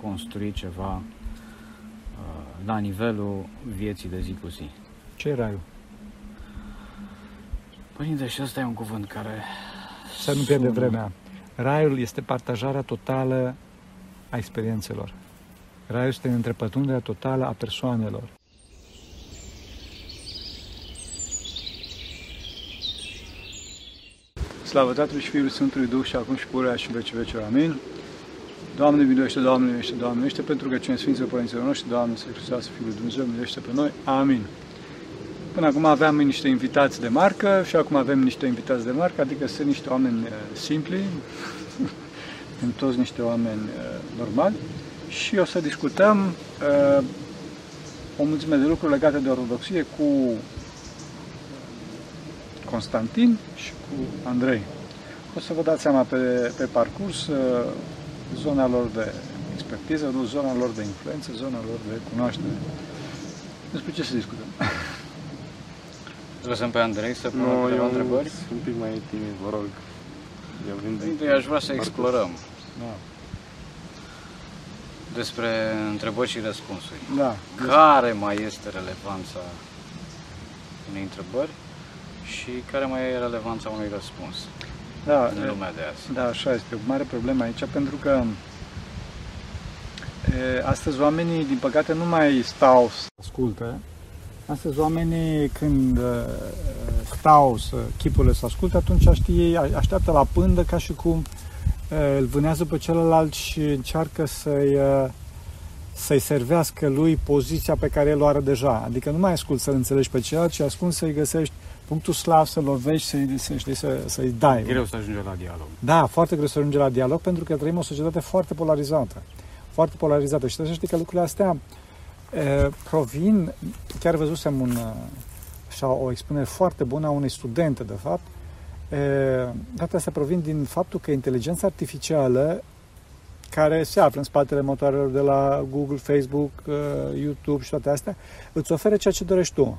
construi ceva uh, la nivelul vieții de zi cu zi. ce e raiul? Părinte, și ăsta e un cuvânt care... Să nu pierdem sună- vremea. Raiul este partajarea totală a experiențelor. Raiul este întrepătrunderea totală a persoanelor. Slavă Tatălui și Fiului Sfântului Duh și acum și pururea și în vecii vecilor. Amin. Doamne, miluiește, Doamne, miluiește, Doamne, miluiește, pentru că cine Sfinților Părinților noștri, Doamne, să Hristos, Fiul lui Dumnezeu, miluiește pe noi. Amin. Până acum aveam niște invitați de marcă și acum avem niște invitați de marcă, adică sunt niște oameni eh, simpli, sunt toți niște oameni eh, normali și o să discutăm eh, o mulțime de lucruri legate de ortodoxie cu Constantin și cu Andrei. O să vă dați seama pe, pe parcurs uh, zona lor de expertiză, nu zona lor de influență, zona lor de cunoaștere. Despre ce să discutăm? Îți lăsăm pe Andrei să pună Nu, câteva eu întrebări? sunt un pic mai timid, vă rog. Eu vin Părinte, din... eu aș vrea să Parcurs. explorăm Da. despre întrebări și răspunsuri. da. Care mai este relevanța unei întrebări și care mai e relevanța unui răspuns Da, în lumea de azi? da, așa este o mare problemă aici, pentru că e, astăzi oamenii, din păcate, nu mai stau să Ascultă. Astăzi oamenii când uh, stau să chipurile să asculte, atunci știi, ei așteaptă la pândă ca și cum uh, îl vânează pe celălalt și încearcă să-i, uh, să-i servească lui poziția pe care el o are deja. Adică nu mai ascult să-l înțelegi pe celălalt, ci ascult să-i găsești punctul slab, să-l lovești, să-i, să, știi, să, să-i dai. Greu să ajunge la dialog. Da, foarte greu să ajunge la dialog pentru că trăim o societate foarte polarizată. Foarte polarizată și trebuie să știi că lucrurile astea e, provin, chiar văzusem un, e, așa, o expunere foarte bună a unei studente, de fapt, e, toate astea provin din faptul că inteligența artificială care se află în spatele motoarelor de la Google, Facebook, e, YouTube și toate astea, îți oferă ceea ce dorești tu.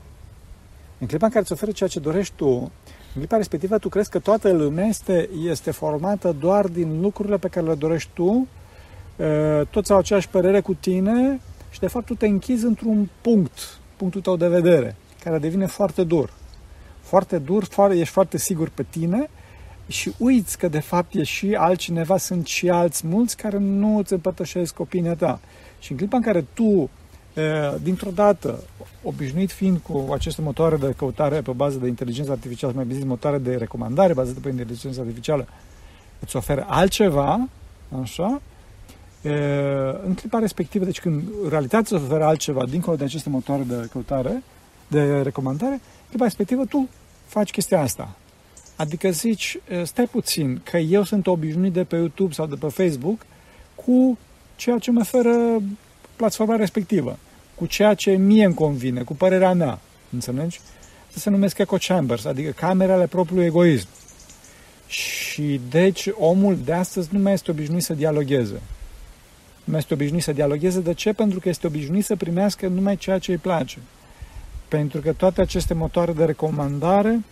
În clipa în care îți oferă ceea ce dorești tu, în clipa respectivă, tu crezi că toată lumea este, este formată doar din lucrurile pe care le dorești tu, e, toți au aceeași părere cu tine și, de fapt, tu te închizi într-un punct, punctul tău de vedere, care devine foarte dur. Foarte dur, foarte, ești foarte sigur pe tine și uiți că, de fapt, e și altcineva, sunt și alți mulți care nu îți împărtășesc opinia ta. Și în clipa în care tu, e, dintr-o dată, obișnuit fiind cu aceste motoare de căutare pe bază de inteligență artificială, mai bine zis, motoare de recomandare bazate pe inteligență artificială, îți oferă altceva, așa, e, în clipa respectivă, deci când realitatea îți oferă altceva dincolo de aceste motoare de căutare, de recomandare, în clipa respectivă tu faci chestia asta. Adică zici, e, stai puțin, că eu sunt obișnuit de pe YouTube sau de pe Facebook cu ceea ce mă oferă platforma respectivă, cu ceea ce mie îmi convine, cu părerea mea. Înțelegi? Asta se numesc echo chambers, adică camerele propriului egoism. Și deci omul de astăzi nu mai este obișnuit să dialogueze. Nu mai este obișnuit să dialogueze. De ce? Pentru că este obișnuit să primească numai ceea ce îi place. Pentru că toate aceste motoare de recomandare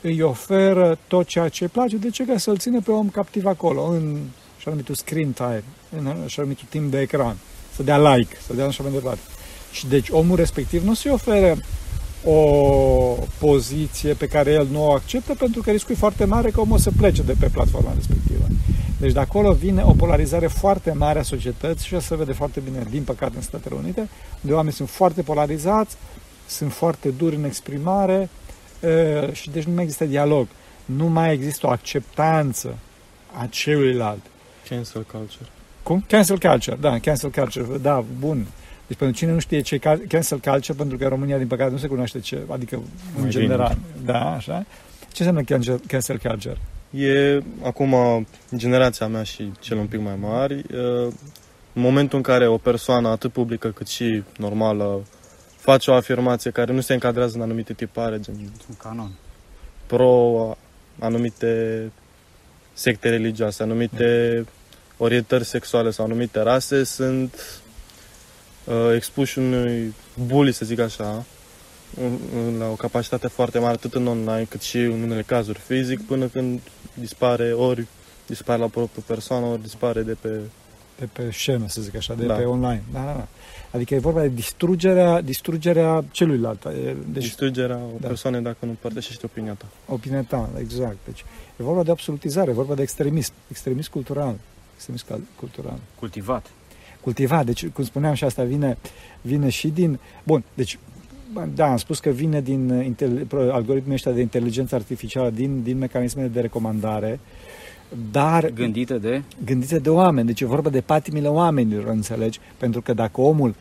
îi oferă tot ceea ce îi place. De ce? Ca să-l ține pe om captiv acolo, în așa numitul screen time, în așa numitul timp de ecran. Să dea like, să dea așa mai departe. Și deci omul respectiv nu se oferă o poziție pe care el nu o acceptă pentru că riscul e foarte mare că omul o să plece de pe platforma respectivă. Deci de acolo vine o polarizare foarte mare a societății și o se vede foarte bine, din păcate, în Statele Unite, unde oamenii sunt foarte polarizați, sunt foarte duri în exprimare e, și deci nu mai există dialog. Nu mai există o acceptanță a celuilalt. Cancel culture. Cum? Cancel culture, da, cancel culture, da, bun. Deci pentru cine nu știe ce e cal- cancel culture, pentru că în România, din păcate, nu se cunoaște ce, adică în Mai general, da, așa. Ce înseamnă cancel, cancel culture? E acum generația mea și cel un pic mai mari, e, în momentul în care o persoană atât publică cât și normală face o afirmație care nu se încadrează în anumite tipare, gen Un canon. pro anumite secte religioase, anumite orientări sexuale sau anumite rase, sunt uh, expuși unui bully, să zic așa, un- un- la o capacitate foarte mare, atât în online cât și în unele cazuri fizic, până când dispare ori dispare la propria persoană, ori dispare de pe de pe scenă, să zic așa, de Da. pe online. Da, da, da. Adică e vorba de distrugerea, distrugerea celuilalt. E- Deci, Distrugerea o Da. persoană dacă nu împărtășește opinia ta. opinia ta, exact. Deci, e vorba de absolutizare, e vorba de extremism, extremism cultural. Extremism cal- cultural. Cultivat. Cultivat, deci, cum spuneam și asta vine, vine și din... Bun, deci, da, am spus că vine din uh, intel- pro- algoritmii ăștia de inteligență artificială, din, din mecanismele de recomandare, dar Gândite de... gândite de oameni, deci e vorba de patimile oamenilor, înțelegi? Pentru că dacă omul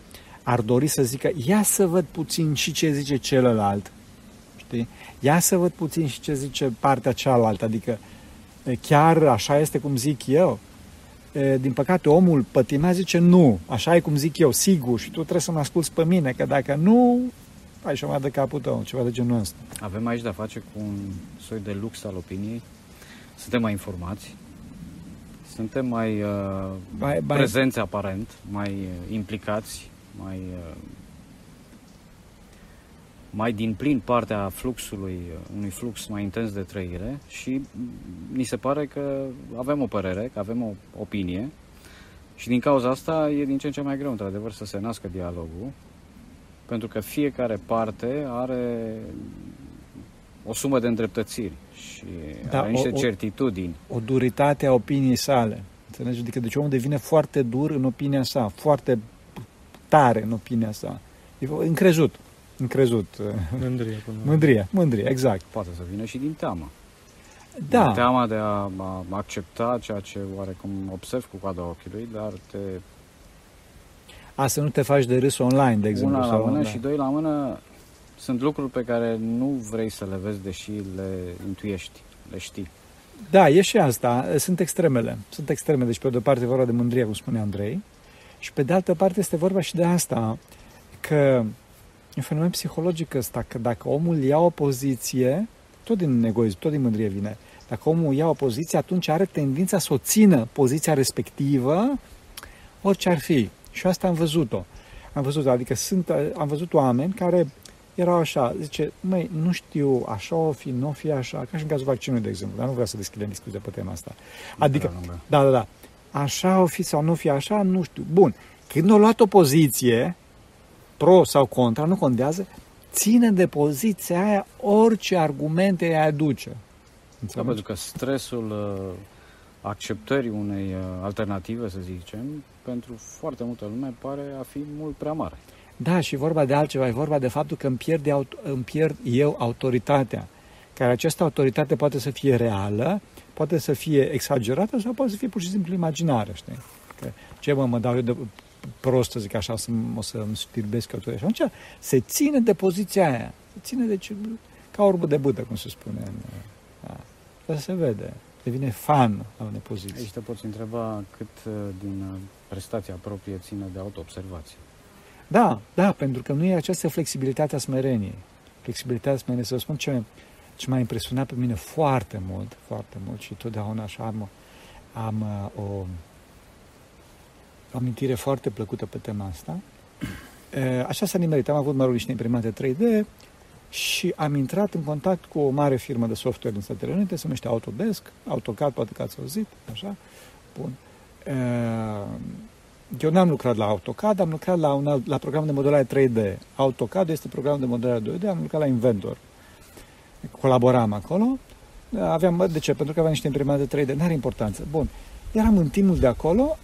ar dori să zică, ia să văd puțin și ce zice celălalt, știi? Ia să văd puțin și ce zice partea cealaltă, adică e, chiar așa este cum zic eu. E, Din păcate, omul pătimea zice nu, așa e cum zic eu, sigur, și tu trebuie să mă asculți pe mine, că dacă nu, ai și mai de capul tău, ceva de genul ăsta. Avem aici de-a face cu un soi de lux al opiniei. Suntem mai informați. Suntem mai, uh, Mai- mai- prezenți aparent, mai uh, implicați, mai, uh, mai din plin partea fluxului, uh, unui flux mai intens de trăire și mm, ni se pare că avem o părere, că avem o opinie și din cauza asta e din ce în ce mai greu, într-adevăr, să se nască dialogul, pentru că fiecare parte are o sumă de îndreptățiri și Da, are niște o- o- certitudini. o duritate a opiniei sale. Înțelegi? Adică deci omul devine foarte dur în opinia sa, foarte tare în opinia sa. E încrezut. Încrezut. Mândrie. Până la- Mândrie, mândrie, exact. Poate să vină și din teamă. Da, Teama de a, a accepta ceea ce oarecum observ cu coada ochiului, dar te a să nu te faci de râs online, de exemplu. una la sau, mână da. și doi la mână sunt lucruri pe care nu vrei să le vezi, deși le intuiești, le știi. Da, e și asta. Sunt extremele. Sunt extreme. Deci, pe de o parte, e vorba de mândrie, cum spune Andrei, și pe de altă parte este vorba și de asta, că e un fenomen psihologic ăsta, că dacă omul ia o poziție, tot din egoism, tot din mândrie vine, dacă omul ia o poziție, atunci are tendința să o țină poziția respectivă, orice ar fi. Și asta am văzut-o. Am văzut, adică sunt, am văzut oameni care erau așa, zice, măi, nu știu, așa o fi, nu o fi așa, ca și în cazul vaccinului, de exemplu, dar nu vreau să deschidem discuția pe tema asta. Adică, Prea lungă. da, da, da, așa o fi sau nu o fi așa, nu știu. Bun, când a luat o poziție, pro sau contra, nu contează, ține de poziția aia orice argumente îi aduce. Da, Înțelegi? pentru că stresul uh, acceptării unei uh, alternative, să zicem, pentru foarte multă lume pare a fi mult prea mare. Da, și vorba de altceva, e vorba de faptul că îmi pierd, aut- îmi pierd eu autoritatea. Care această autoritate poate să fie reală, poate să fie exagerată sau poate să fie pur și simplu imaginară, știi? Că ce mă, mă dau eu de prost, să zic așa, să, o să-mi știrbesc autoritatea. Și atunci se ține de poziția aia. Se ține de ce, ca orbă de bâtă, cum se spune. în- Da. Asta se vede. Devine fan al unei poziții. Aici te poți întreba cât uh, din uh, prestația proprie ține de autoobservație. Da, da, pentru că nu e această flexibilitate a smereniei. Flexibilitatea smereniei, să vă spun ce, ce m-a impresionat pe mine foarte mult, foarte mult și totdeauna așa am, am uh, o, o amintire foarte plăcută pe tema asta. Uh, Așa s-a nimerit. Am avut, mă rog, niște imprimante 3D și am intrat în contact cu o mare firmă de software din Statele Unite, se numește Autodesk, AutoCAD, poate că ați auzit, așa. Bun. Uh, eu n-am lucrat la AutoCAD, am lucrat la, un alt, la program de modelare 3D. AutoCAD este programul de modelare 2D, am lucrat la Inventor. Colaboram acolo. Aveam, de ce? Pentru că aveam niște imprimante 3D, n-are importanță. Bun. Eram în timul de acolo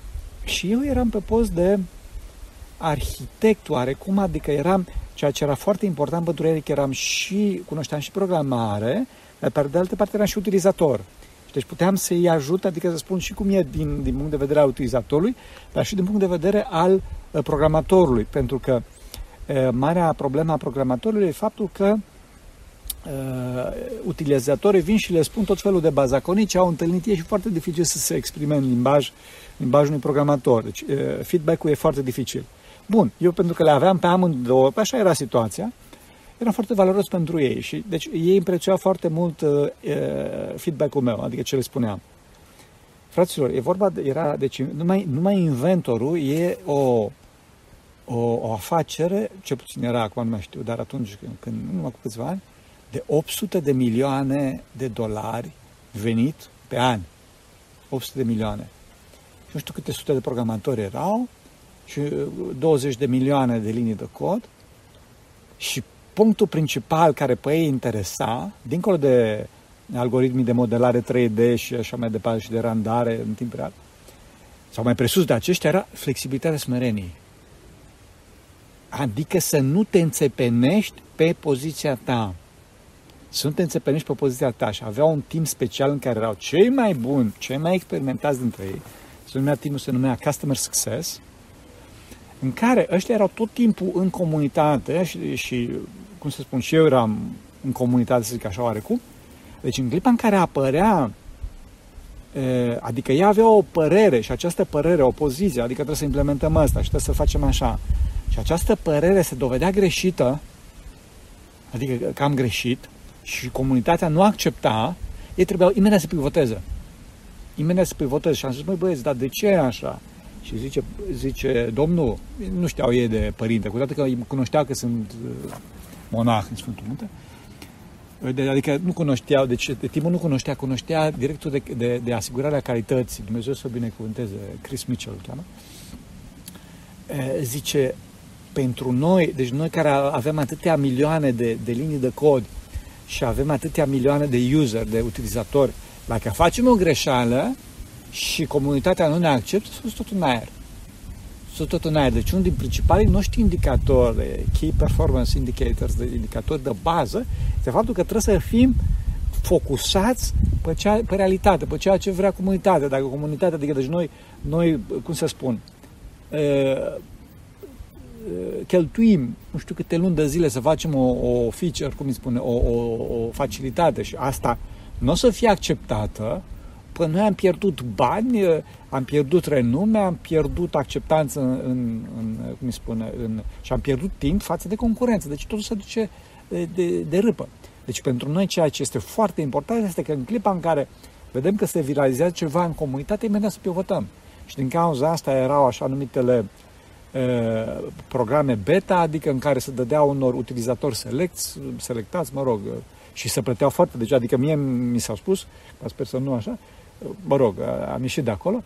și eu eram pe post de arhitect oarecum, adică eram, ceea ce era foarte important pentru Eric, eram și, cunoșteam și programare, dar pe de altă parte eram și utilizator. Deci puteam să-i ajut, adică să spun și cum e din, din punct de vedere al utilizatorului, dar și din punct de vedere al uh, programatorului, pentru că uh, marea problemă a programatorului e faptul că uh, utilizatorii vin și le spun tot felul de bazaconii ce au întâlnit ei și foarte dificil să se exprime în limbaj, limbajul unui programator. Deci uh, feedback-ul e foarte dificil. Bun, eu pentru că le aveam pe amândouă, așa era situația, era foarte valoros pentru ei și deci ei îmi prețuiau foarte mult uh, feedback-ul meu, adică ce le spuneam. Fraților, e vorba de, era, deci numai, numai inventorul e o, o, o afacere, ce puțin era acum, nu mai știu, dar atunci când, când numai cu câțiva ani, de 800 de milioane de dolari venit pe an. 800 de milioane. și nu știu câte sute de programatori erau și 20 de milioane de linii de cod și punctul principal care pe ei interesa, dincolo de algoritmii de modelare 3D și așa mai departe și de randare în timp real, sau mai presus de aceștia, era flexibilitatea smereniei. Adică să nu te înțepenești pe poziția ta. Să nu te înțepenești pe poziția ta. Și avea un timp special în care erau cei mai buni, cei mai experimentați dintre ei. Se numea timpul, se numea Customer Success, în care ăștia erau tot timpul în comunitate și, și cum să spun, și eu eram în comunitate, să zic așa oarecum. Deci în clipa în care apărea adică ea avea o părere și această părere, o poziție, adică trebuie să implementăm asta și trebuie să facem așa. Și această părere se dovedea greșită, adică că am greșit și comunitatea nu accepta, ei trebuiau imediat să pivoteze. Imediat să pivoteze și am zis, măi băieți, dar de ce e așa? Și zice, zice, domnul, nu știau ei de părinte, cu toate că îi cunoșteau că sunt uh, monah în Sfântul Munte, adică nu cunoșteau, deci Timur nu cunoștea, cunoștea directul de, de, de asigurare a calității, Dumnezeu să o binecuvânteze, Chris Mitchell îl cheamă, zice, pentru noi, deci noi care avem atâtea milioane de, de linii de cod și avem atâtea milioane de user, de utilizatori, dacă facem o greșeală și comunitatea nu ne acceptă, sunt tot în aer. Sunt tot în aer. Deci unul din principalii noștri indicatori, key performance indicators, de indicatori de bază, este faptul că trebuie să fim focusați pe, cea, pe realitate, pe ceea ce vrea comunitatea. Dacă comunitatea, adică deci noi, noi, cum să spun, cheltuim nu știu câte luni de zile să facem o, o feature, cum îi spune, o, o, o facilitate și asta nu o să fie acceptată, până noi am pierdut bani, am pierdut renume, am pierdut acceptanță în, în, în cum îi spune, în, și am pierdut timp față de concurență. Deci totul se duce de, de, de râpă. Deci pentru noi ceea ce este foarte important este că în clipa în care vedem că se viralizează ceva în comunitate, imediat să pivotăm. Și din cauza asta erau așa numitele programe beta, adică în care se dădea unor utilizatori selecți, selectați, mă rog, și se plăteau foarte, deci adică mie mi s-au spus, sper să nu așa, mă rog, am ieșit de acolo,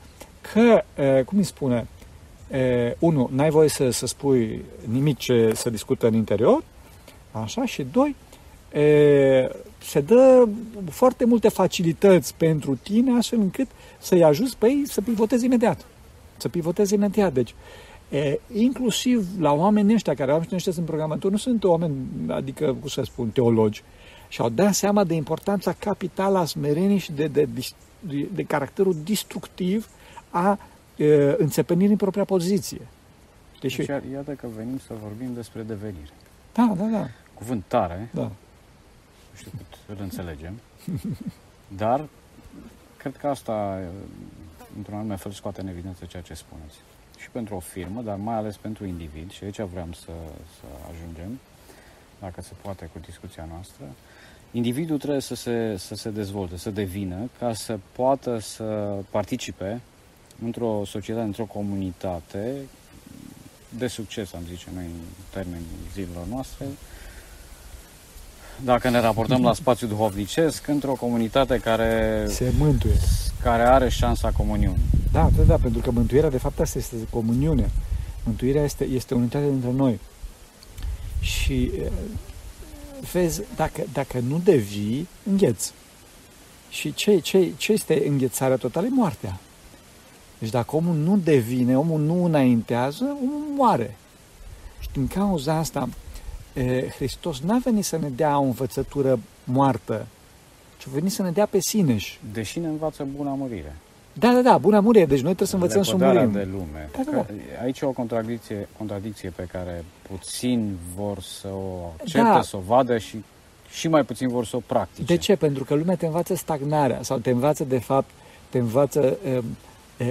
că, cum îi spune, unu, n-ai voie să, să spui nimic ce se discută în interior, așa, și doi, se dă foarte multe facilități pentru tine, astfel încât să-i ajuți pe ei să pivoteze imediat. Să pivoteze imediat. Deci, E, inclusiv la oamenii ăștia care oamenii ăștia sunt programatori, nu sunt oameni, adică, cum să spun, teologi, și au dat seama de importanța capitală a smereniei și de, de, de, de caracterul destructiv a e, înțepenirii în propria poziție. Deci, deci iată că venim să vorbim despre devenire. Da, da, da. Cuvânt tare, da. nu știu cât îl înțelegem, dar cred că asta, într-un anume fel, scoate în evidență ceea ce spuneți și pentru o firmă, dar mai ales pentru individ, și aici vreau să, să ajungem, dacă se poate cu discuția noastră, individul trebuie să se, să se dezvolte, să devină, ca să poată să participe într-o societate, într-o comunitate de succes, am zice noi, în termenii zilelor noastre, dacă ne raportăm la spațiul duhovnicesc, într-o comunitate care se mântuie, care are șansa comuniunii. Da, da, da, pentru că mântuirea, de fapt, asta este comuniune. Mântuirea este, este unitate dintre noi. Și vezi, dacă, dacă nu devii, îngheți. Și ce, ce, ce este înghețarea totală? E moartea. Deci dacă omul nu devine, omul nu înaintează, omul moare. Și din cauza asta, Hristos n-a venit să ne dea o învățătură moartă, ci a venit să ne dea pe sineși. Deși ne învață buna murire. Da, da, da, bună murire. Deci noi trebuie să învățăm să murim. de lume. Da, da, da. Aici e o contradicție, contradicție pe care puțin vor să o accepte, da. să o vadă și și mai puțin vor să o practice. De ce? Pentru că lumea te învață stagnarea sau te învață, de fapt, te învață uh,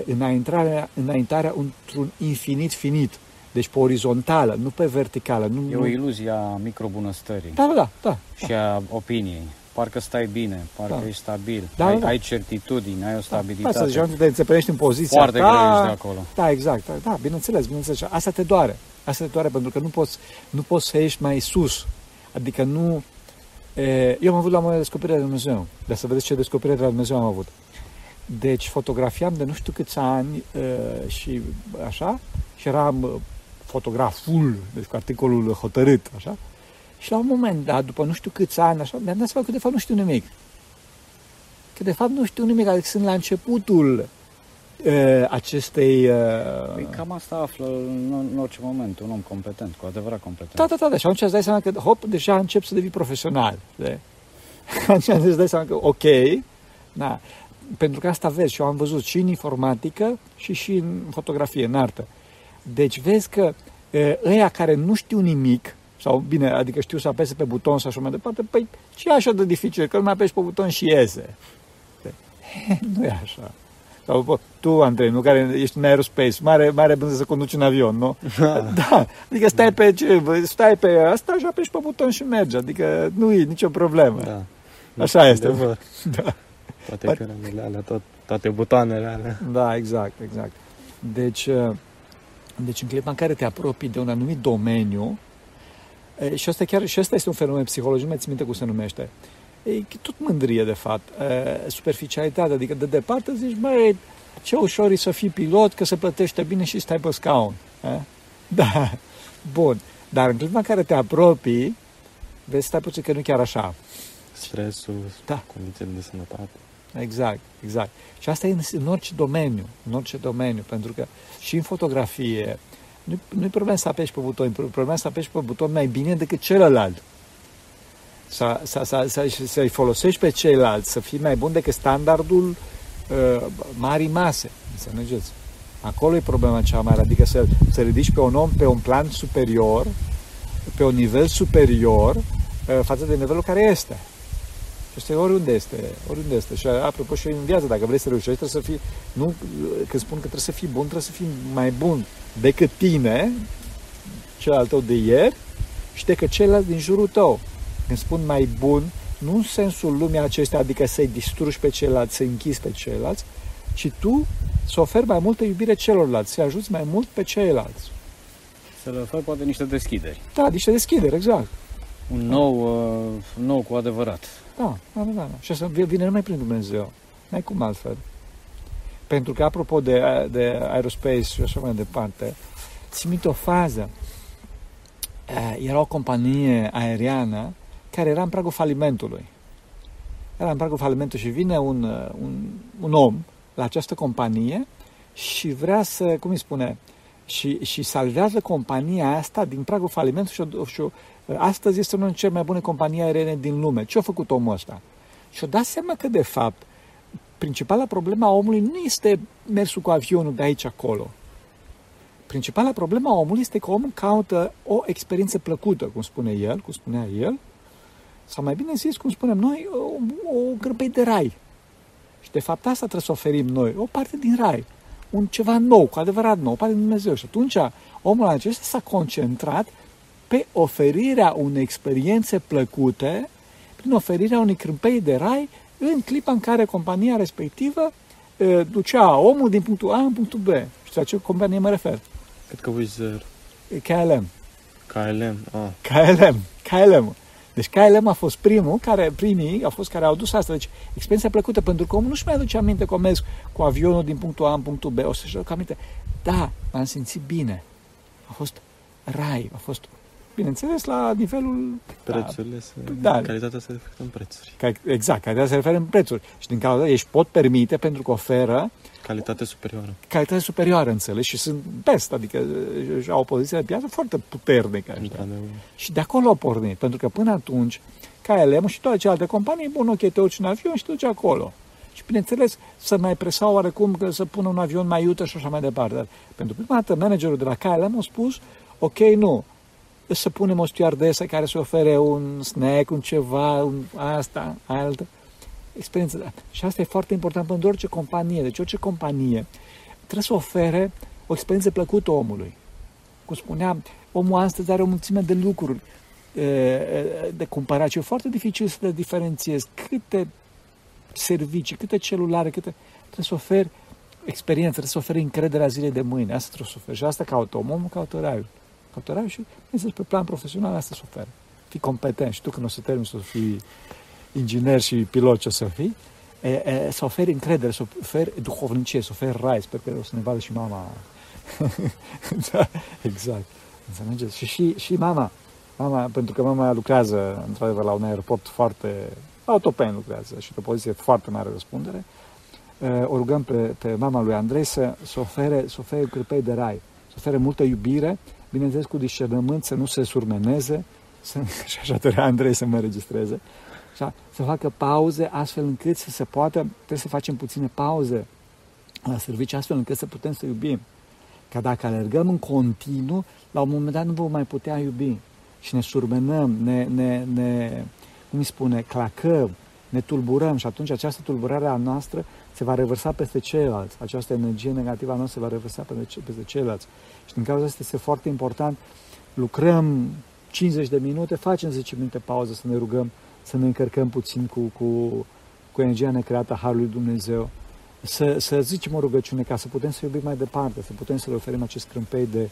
înaintarea, înaintarea într-un infinit finit. Deci pe orizontală, nu pe verticală. Nu, e o iluzie a microbunăstării. Da, da, da. da. Și a opiniei parcă stai bine, parcă da. ești stabil, da, ai, da. ai certitudine, ai o stabilitate. Da, să te înțepenești în poziția Foarte ta. greu ești de acolo. Da, exact. Da, da, bineînțeles, bineînțeles. Asta te doare. Asta te doare pentru că nu poți, nu poți să ieși mai sus. Adică nu... E, eu am avut la o descoperire de Dumnezeu. Dar să vedeți ce descoperire de la Dumnezeu am avut. Deci fotografiam de nu știu câți ani uh, și așa, și eram uh, fotograful, deci cu articolul hotărât, așa. Și la un moment dat, după nu știu câți ani, așa, mi-am dat seama că de fapt nu știu nimic. Că de fapt nu știu nimic, adică sunt la începutul uh, acestei... Uh... Păi cam asta află în, în orice moment un om competent, cu adevărat competent. Da, da, da, da. Și atunci îți dai seama că, hop, deja încep să devii profesional. De? atunci îți dai seama că, ok, da. Pentru că asta vezi și eu am văzut și în informatică și și în fotografie, în artă. Deci vezi că ăia care nu știu nimic, sau bine, adică știu să apese pe buton sau așa mai departe, păi ce e așa de dificil? Că nu mai apeși pe buton și iese. nu e așa. Sau bă, tu, Andrei, nu, care ești în aerospace, mare, mare bânză să conduci un avion, nu? Da. da. Adică stai pe, ce, stai pe asta și apeși pe buton și merge. Adică nu e nicio problemă. Da. Așa este. Da. Toate Par... cărămile alea, tot, toate butoanele alea. Da, exact, exact. Deci, deci în clipa în care te apropii de un anumit domeniu, și asta, chiar, și asta este un fenomen psihologic, mai ți minte cum se numește. E tot mândrie, de fapt. Superficialitate, adică de departe zici, băi, ce ușor e să fii pilot, că se plătește bine și stai pe scaun. E? Da, bun. Dar în clipa în care te apropii, vezi, stai puțin că nu chiar așa. Stresul, da. condițiile de sănătate. Exact, exact. Și asta e în, în orice domeniu, în orice domeniu, pentru că și în fotografie, nu, nu-i problemă să apeși pe buton, e problema să apeși pe buton mai bine decât celălalt. Să, să, să, să, să-i folosești pe ceilalți, să fii mai bun decât standardul uh, marii mase. Înțelegeți? Acolo e problema cea mai mare, adică să, să ridici pe un om pe un plan superior, pe un nivel superior uh, față de nivelul care este. Și este oriunde este, oriunde este. Și apropo și în viață, dacă vrei să reușești, trebuie să fii, nu, când spun că trebuie să fii bun, trebuie să fii mai bun decât tine, celălalt tău de ieri, și decât ceilalți din jurul tău. Când spun mai bun, nu în sensul lumii acestea, adică să-i distrugi pe ceilalți, să-i închizi pe ceilalți, ci tu să oferi mai multă iubire celorlalți, să-i ajuți mai mult pe ceilalți. Să le oferi poate niște deschideri. Da, niște deschideri, exact. Un nou, uh, nou cu adevărat. Da, da, da, da. Și asta vine numai prin Dumnezeu. N-ai cum altfel. Pentru că, apropo de, de aerospace și așa mai departe, ți minte o fază. Era o companie aeriană care era în pragul falimentului. Era în pragul falimentului și vine un, un, un om la această companie și vrea să, cum îi spune, și, și salvează compania asta din pragul falimentului și, și astăzi este una dintre cele mai bune companii aeriene din lume. Ce a făcut omul ăsta? Și-a dat seama că, de fapt, principala problema a omului nu este mersul cu avionul de aici acolo. Principala problema a omului este că omul caută o experiență plăcută, cum spune el, cum spunea el, sau mai bine zis, cum spunem noi, o, o grăbei de rai. Și de fapt asta trebuie să oferim noi, o parte din rai, un ceva nou, cu adevărat nou, parte din Dumnezeu. Și atunci omul acesta s-a concentrat pe oferirea unei experiențe plăcute, prin oferirea unei crâmpei de rai, în clipa în care compania respectivă ducea omul din punctul A în punctul B. Și la ce companie mă refer? Cred că Wizz Air. KLM. KLM, ah. KLM, KLM. Deci KLM a fost primul, care, primii au fost care au dus asta. Deci experiența plăcută, pentru că omul nu-și mai aduce aminte că mers cu avionul din punctul A în punctul B. O să-și aduc aminte. Da, m-am simțit bine. A fost rai, a fost bineînțeles, la nivelul... Prețurile, se, da, calitatea se referă în prețuri. Exact, calitatea se referă în prețuri. Și din cauza ei își pot permite pentru că oferă Calitate superioară. Calitate superioară, înțeles, și sunt best, adică au o poziție de piață foarte puternică. Și de acolo au pornit, pentru că până atunci, KLM și toate celelalte companii, bun, ok, te urci în avion și te duci acolo. Și bineînțeles, să mai presau oarecum că să pună un avion mai iute și așa mai departe. Dar pentru prima dată, managerul de la KLM a spus, ok, nu, să punem o stewardesă care să ofere un snack, un ceva, un asta, altă experiență. Și asta e foarte important pentru orice companie. Deci orice companie trebuie să ofere o experiență plăcută omului. Cum spuneam, omul astăzi are o mulțime de lucruri de cumpărat și e foarte dificil să le diferențiezi câte servicii, câte celulare, câte... Trebuie să oferi experiență, trebuie să oferi încrederea zilei de mâine. Asta trebuie să oferi. Și asta caută omul, omul caută raiul capturare și, bineînțeles, pe plan profesional asta se oferă. Fii competent și tu când o să termini să fii inginer și pilot ce o să fii, e, e, să oferi încredere, să oferi duhovnicie, să oferi rai. Sper că o să ne vadă și mama. da, exact. Înțelegeți? Și, și, și mama, mama, pentru că mama lucrează într-adevăr la un aeroport foarte, autopen lucrează și pe o poziție foarte mare răspundere, o rugăm pe, pe mama lui Andrei să, să ofere, să ofere cârpei de rai, să ofere multă iubire, bineînțeles cu discernământ, să nu se surmeneze, să, și așa dorea Andrei să mă registreze, să, să facă pauze astfel încât să se poată, trebuie să facem puține pauze la serviciu astfel încât să putem să iubim. Ca dacă alergăm în continuu, la un moment dat nu vom mai putea iubi și ne surmenăm, ne, ne, ne cum îi spune, clacăm, ne tulburăm și atunci această tulburare a noastră se va revărsa peste ceilalți. Această energie negativă a noastră se va revărsa peste ceilalți. Și din cauza asta este foarte important, lucrăm 50 de minute, facem 10 minute pauză să ne rugăm, să ne încărcăm puțin cu, cu, cu energia necreată a Harului Dumnezeu, să, să zicem o rugăciune ca să putem să iubim mai departe, să putem să le oferim acest crâmpei de,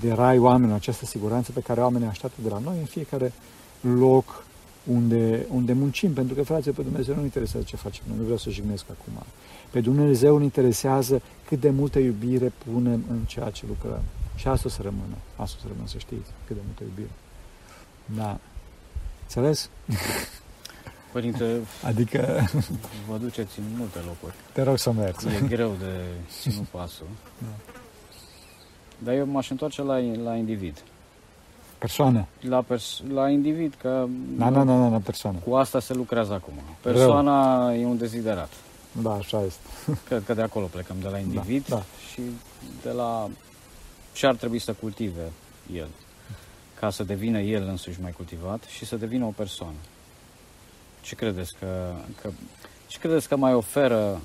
de rai oamenilor, această siguranță pe care oamenii așteaptă de la noi în fiecare loc unde, unde muncim, pentru că, frate, pe Dumnezeu nu interesează ce facem, nu vreau să jignesc acum. Pe Dumnezeu nu interesează cât de multă iubire punem în ceea ce lucrăm. Și asta o să rămână, asta o să rămână, să știți, cât de multă iubire. Da. Înțeles? Părinte, adică... vă duceți în multe locuri. Te rog să mergi. E greu de ținut pasul. Da. Dar eu m-aș întoarce la, la individ. Persoană. La, pers- la individ, că... Da, nu, nu, nu, la persoană. Cu asta se lucrează acum. Persoana Rău. e un deziderat. Da, așa este. Cred că de acolo plecăm, de la da, individ da, da. și de la ce ar trebui să cultive el, ca să devină el însuși mai cultivat și să devină o persoană. Ce credeți că, că, ce credeți că mai oferă uh,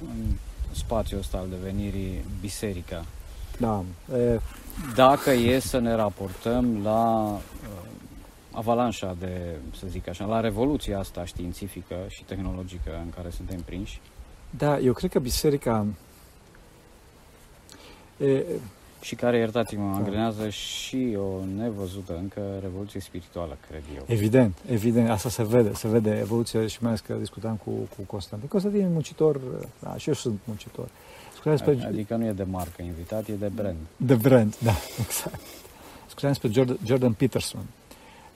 în spațiul ăsta al devenirii biserica? Da. E... Dacă e să ne raportăm la uh, avalanșa de, să zic așa, la revoluția asta științifică și tehnologică în care suntem prinși? Da, eu cred că biserica e, și care, iertați-mă, angrenează și o nevăzută încă revoluție spirituală, cred eu. Evident, evident, asta se vede, se vede evoluția și mai ales că discutam cu, cu Constantin. Constantin e muncitor, da, și eu sunt muncitor. Despre... Adică nu e de marcă invitat, e de brand. De brand, da, exact. Scuzați despre Jordan, Jordan Peterson.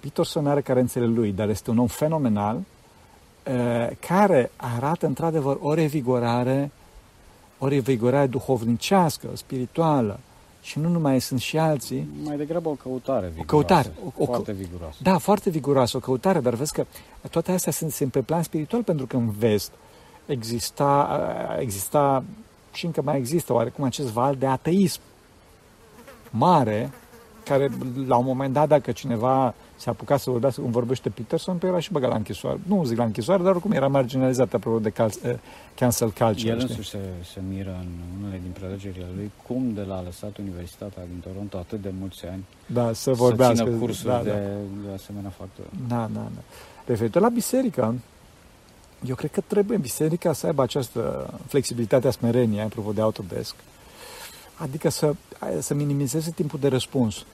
Peterson are carențele lui, dar este un om fenomenal uh, care arată într-adevăr o revigorare, o revigorare duhovnicească, spirituală, și nu numai sunt și alții. Mai degrabă o căutare viguroasă. O căutare. O, o, foarte viguroasă. Da, foarte viguroasă, o căutare, dar vezi că toate astea sunt, sunt pe plan spiritual, pentru că în vest exista, exista și încă mai există oarecum acest val de ateism mare, care la un moment dat, dacă cineva se apuca să vorbească cum vorbește Peterson, pe era și băgat la închisoare. Nu zic la închisoare, dar oricum era marginalizat apropo de cal- eh, cancel culture. El însuși se, se miră în unele din prelegerile lui cum de la a lăsat Universitatea din Toronto atât de mulți ani da, să, vorbească, să țină cursuri da, de, da. de asemenea factori. Da, da, da. Referitor la biserică, eu cred că trebuie biserica să aibă această flexibilitate a smereniei, apropo de Autodesk, adică să, să minimizeze timpul de răspuns.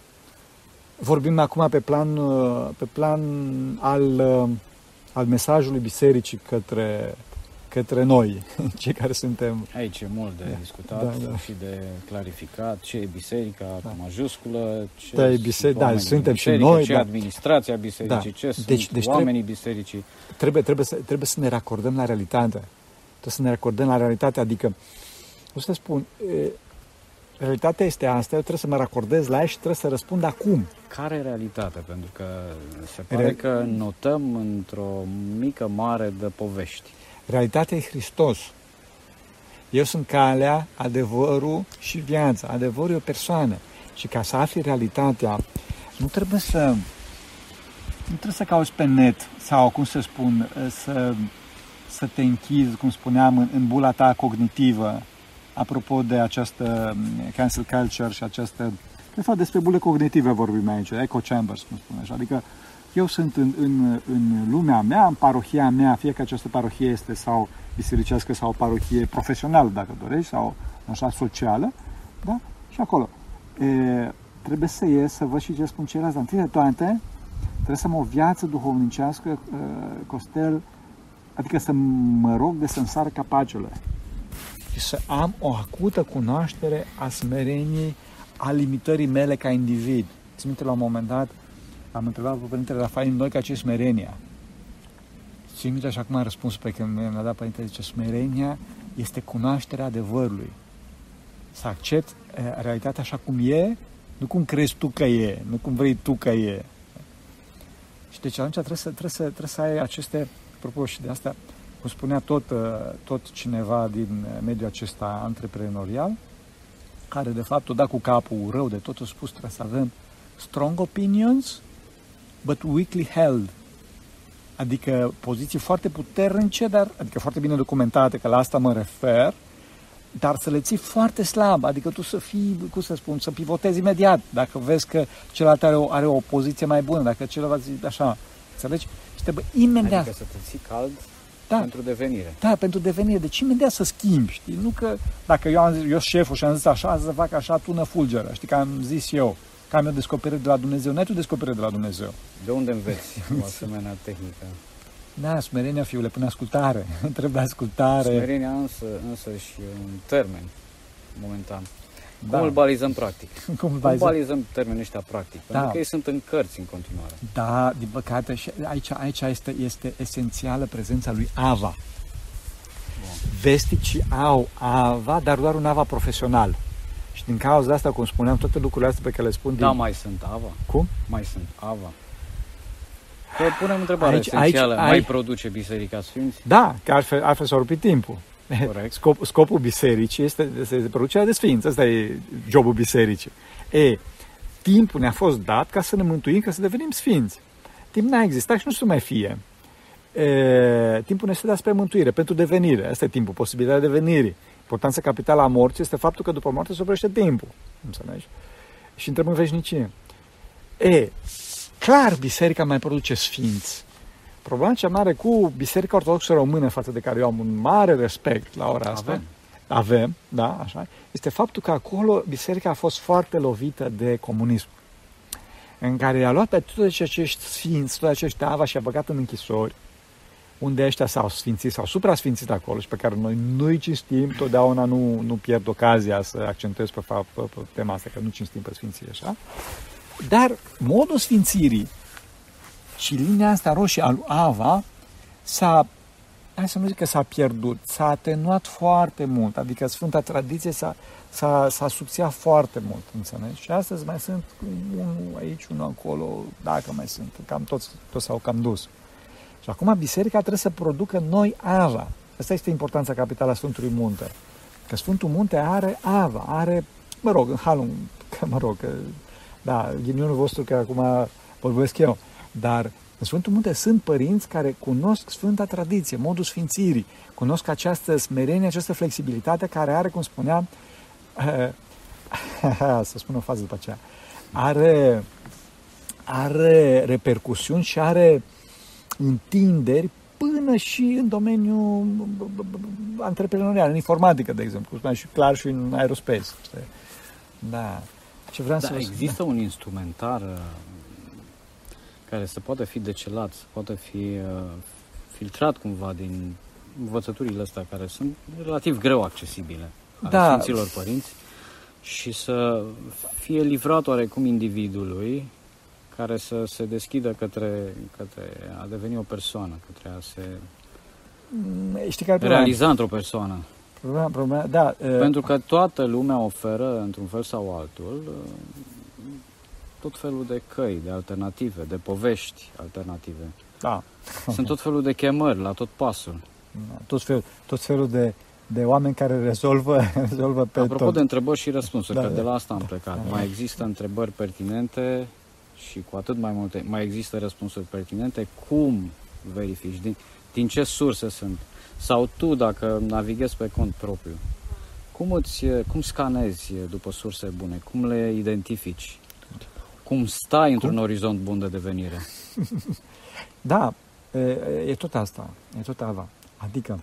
Vorbim acum pe plan, pe plan al, al mesajului bisericii către, către noi, cei care suntem... Aici e mult de discutat da, da. și de clarificat ce e biserica da. majusculă, ce da, e biserica, da, suntem și noi, ce da. administrația bisericii, da. ce sunt deci, deci oamenii trebuie, bisericii. Trebuie, trebuie, să, trebuie să ne racordăm la realitate. Trebuie să ne racordăm la realitate, adică, o să spun, realitatea este asta, eu trebuie să mă racordez la ea și trebuie să răspund acum. Care e realitatea? Pentru că se pare Re... că notăm într-o mică mare de povești. Realitatea e Hristos. Eu sunt calea, adevărul și viața. Adevărul e o persoană. Și ca să afli realitatea, nu trebuie să nu trebuie să cauți pe net sau, cum să spun, să, să te închizi, cum spuneam, în, în bula ta cognitivă, apropo de această mm, cancel culture și această... De fapt, despre bule cognitive vorbim aici, echo chambers, cum spune așa. Adică eu sunt în, în, în lumea mea, în parohia mea, fie că această parohie este sau bisericească sau o parohie profesională, dacă dorești, sau așa socială, da? Și acolo. E, trebuie să ies, să văd și ce spun ceilalți, dar întâi de toate, trebuie să am o viață duhovnicească, Costel, adică să mă rog de să-mi sară capacele și să am o acută cunoaștere a smereniei, a limitării mele ca individ. Ți minte la un moment dat, am întrebat pe Părintele Rafael noi ca ce smerenia. Ți minte așa cum a răspuns pe când mi-a dat Părintele, zice, smerenia este cunoașterea adevărului. Să accept eh, realitatea așa cum e, nu cum crezi tu că e, nu cum vrei tu că e. Și deci atunci trebuie să, trebuie să, trebuie să ai aceste, apropo și de asta, cum spunea tot, uh, tot cineva din mediul acesta antreprenorial, care de fapt o da cu capul rău de tot, a spus trebuie să avem strong opinions, but weakly held. Adică poziții foarte puternice, dar, adică foarte bine documentate, că la asta mă refer, dar să le ții foarte slab, adică tu să fii, cum să spun, să pivotezi imediat, dacă vezi că celălalt are o, are o poziție mai bună, dacă celălalt zice așa, înțelegi? Și trebuie imediat. Adică să te ții cald Da. pentru devenire. Da, pentru devenire. Deci imediat să schimbi, știi? Nu că dacă eu am zis, eu șeful și am zis așa, să fac așa, tu nă fulgeră, știi? Că am zis eu, că am eu descoperire de la Dumnezeu. N-ai tu descoperire de la Dumnezeu. De unde înveți o asemenea tehnică? Da, smerenia, fiule, până ascultare. Trebuie ascultare. Smerenia însă, însă și un termen momentan. Da. Cum îl balizăm practic? Cum Cum vai zi- balizăm termenii ăștia practic? Da. Pentru că ei sunt în cărți în continuare. Da, din păcate, și aici, aici este, este esențială prezența lui Ava. Vesticii au Ava, dar doar un Ava profesional. Și din cauza asta, cum spuneam, toate lucrurile astea pe care le spun din... Da, mai sunt Ava. Cum? Mai sunt Ava. Că punem întrebarea Aici- esențială. aici- mai aici- produce Biserica Sfinți? Da, că altfel, altfel s-a rupit timpul. Corect. Scop, scopul bisericii este de se producerea de sfinți. Asta e jobul bisericii. E, timpul ne-a fost dat ca să ne mântuim, ca să devenim sfinți. Timp n-a existat și nu să mai fie. E, timpul ne este dat spre mântuire, pentru devenire. Asta e timpul, posibilitatea devenirii. Importanța capitală a morții este faptul că după moarte se oprește timpul. Înțelegi? Și intrăm în veșnicie. E, clar, biserica mai produce sfinți. Problema cea mare cu Biserica Ortodoxă Română, față de care eu am un mare respect la ora asta, Avem. avem da, așa, este faptul că acolo biserica a fost foarte lovită de comunism. În care a luat pe toți acești sfinți, toți acești ava și a băgat în închisori, unde ăștia s-au sfințit, s-au suprasfințit acolo și pe care noi nu-i cinstim, totdeauna nu, nu pierd ocazia să accentuez pe, fapt, pe, pe tema asta, că nu cinstim pe sfinții așa. Dar modul sfințirii și linia asta roșie al lui Ava s-a, hai să nu zic că s-a pierdut, s-a atenuat foarte mult, adică Sfânta Tradiție s-a, s-a, s-a subțiat foarte mult, înțelegi? Și astăzi mai sunt unul aici, unul acolo, dacă mai sunt, cam toți, toți s-au cam dus. Și acum biserica trebuie să producă noi Ava. Asta este importanța capitală a Sfântului Munte. Că Sfântul Munte are Ava, are, mă rog, în halul, că mă rog, că, da, ghinionul vostru că acum vorbesc eu, dar în Sfântul Munte sunt părinți care cunosc Sfânta Tradiție, modul sfințirii, cunosc această smerenie, această flexibilitate care are, cum spuneam, să spun o fază după aceea, are, are repercusiuni și are întinderi până și în domeniul antreprenorial, în informatică, de exemplu, cum spuneam, și clar și în aerospace. știi? Da. Ce vreau să Da, vă spun- există un instrumentar uh, care să poată fi decelat, să poată fi uh, filtrat cumva din învățăturile astea care sunt relativ greu accesibile ale Da. Sfinților Părinți și să fie livrat oarecum individului care să se deschidă către, către a deveni o persoană, către a se Mm, Știi care e problema? realiza într-o persoană. Problema, problema, da, uh, Pentru că toată lumea oferă, într-un fel sau altul, uh, tot felul de căi, de alternative, de povești alternative. da, Sunt tot felul de chemări la tot pasul. tot felul, tot felul de, de oameni care rezolvă, rezolvă pe Apropo tot. de întrebări și răspunsuri, Da, că da. de la asta am plecat. Mai există întrebări pertinente și cu atât mai multe, mai există răspunsuri pertinente. Cum verifici? Din, din ce surse sunt? Sau tu, dacă navighezi pe cont propriu, cum, îți, cum scanezi după surse bune? Cum le identifici? Cum stai într-un orizont bun de devenire? Da, e, e tot asta, e tot ava. Adică,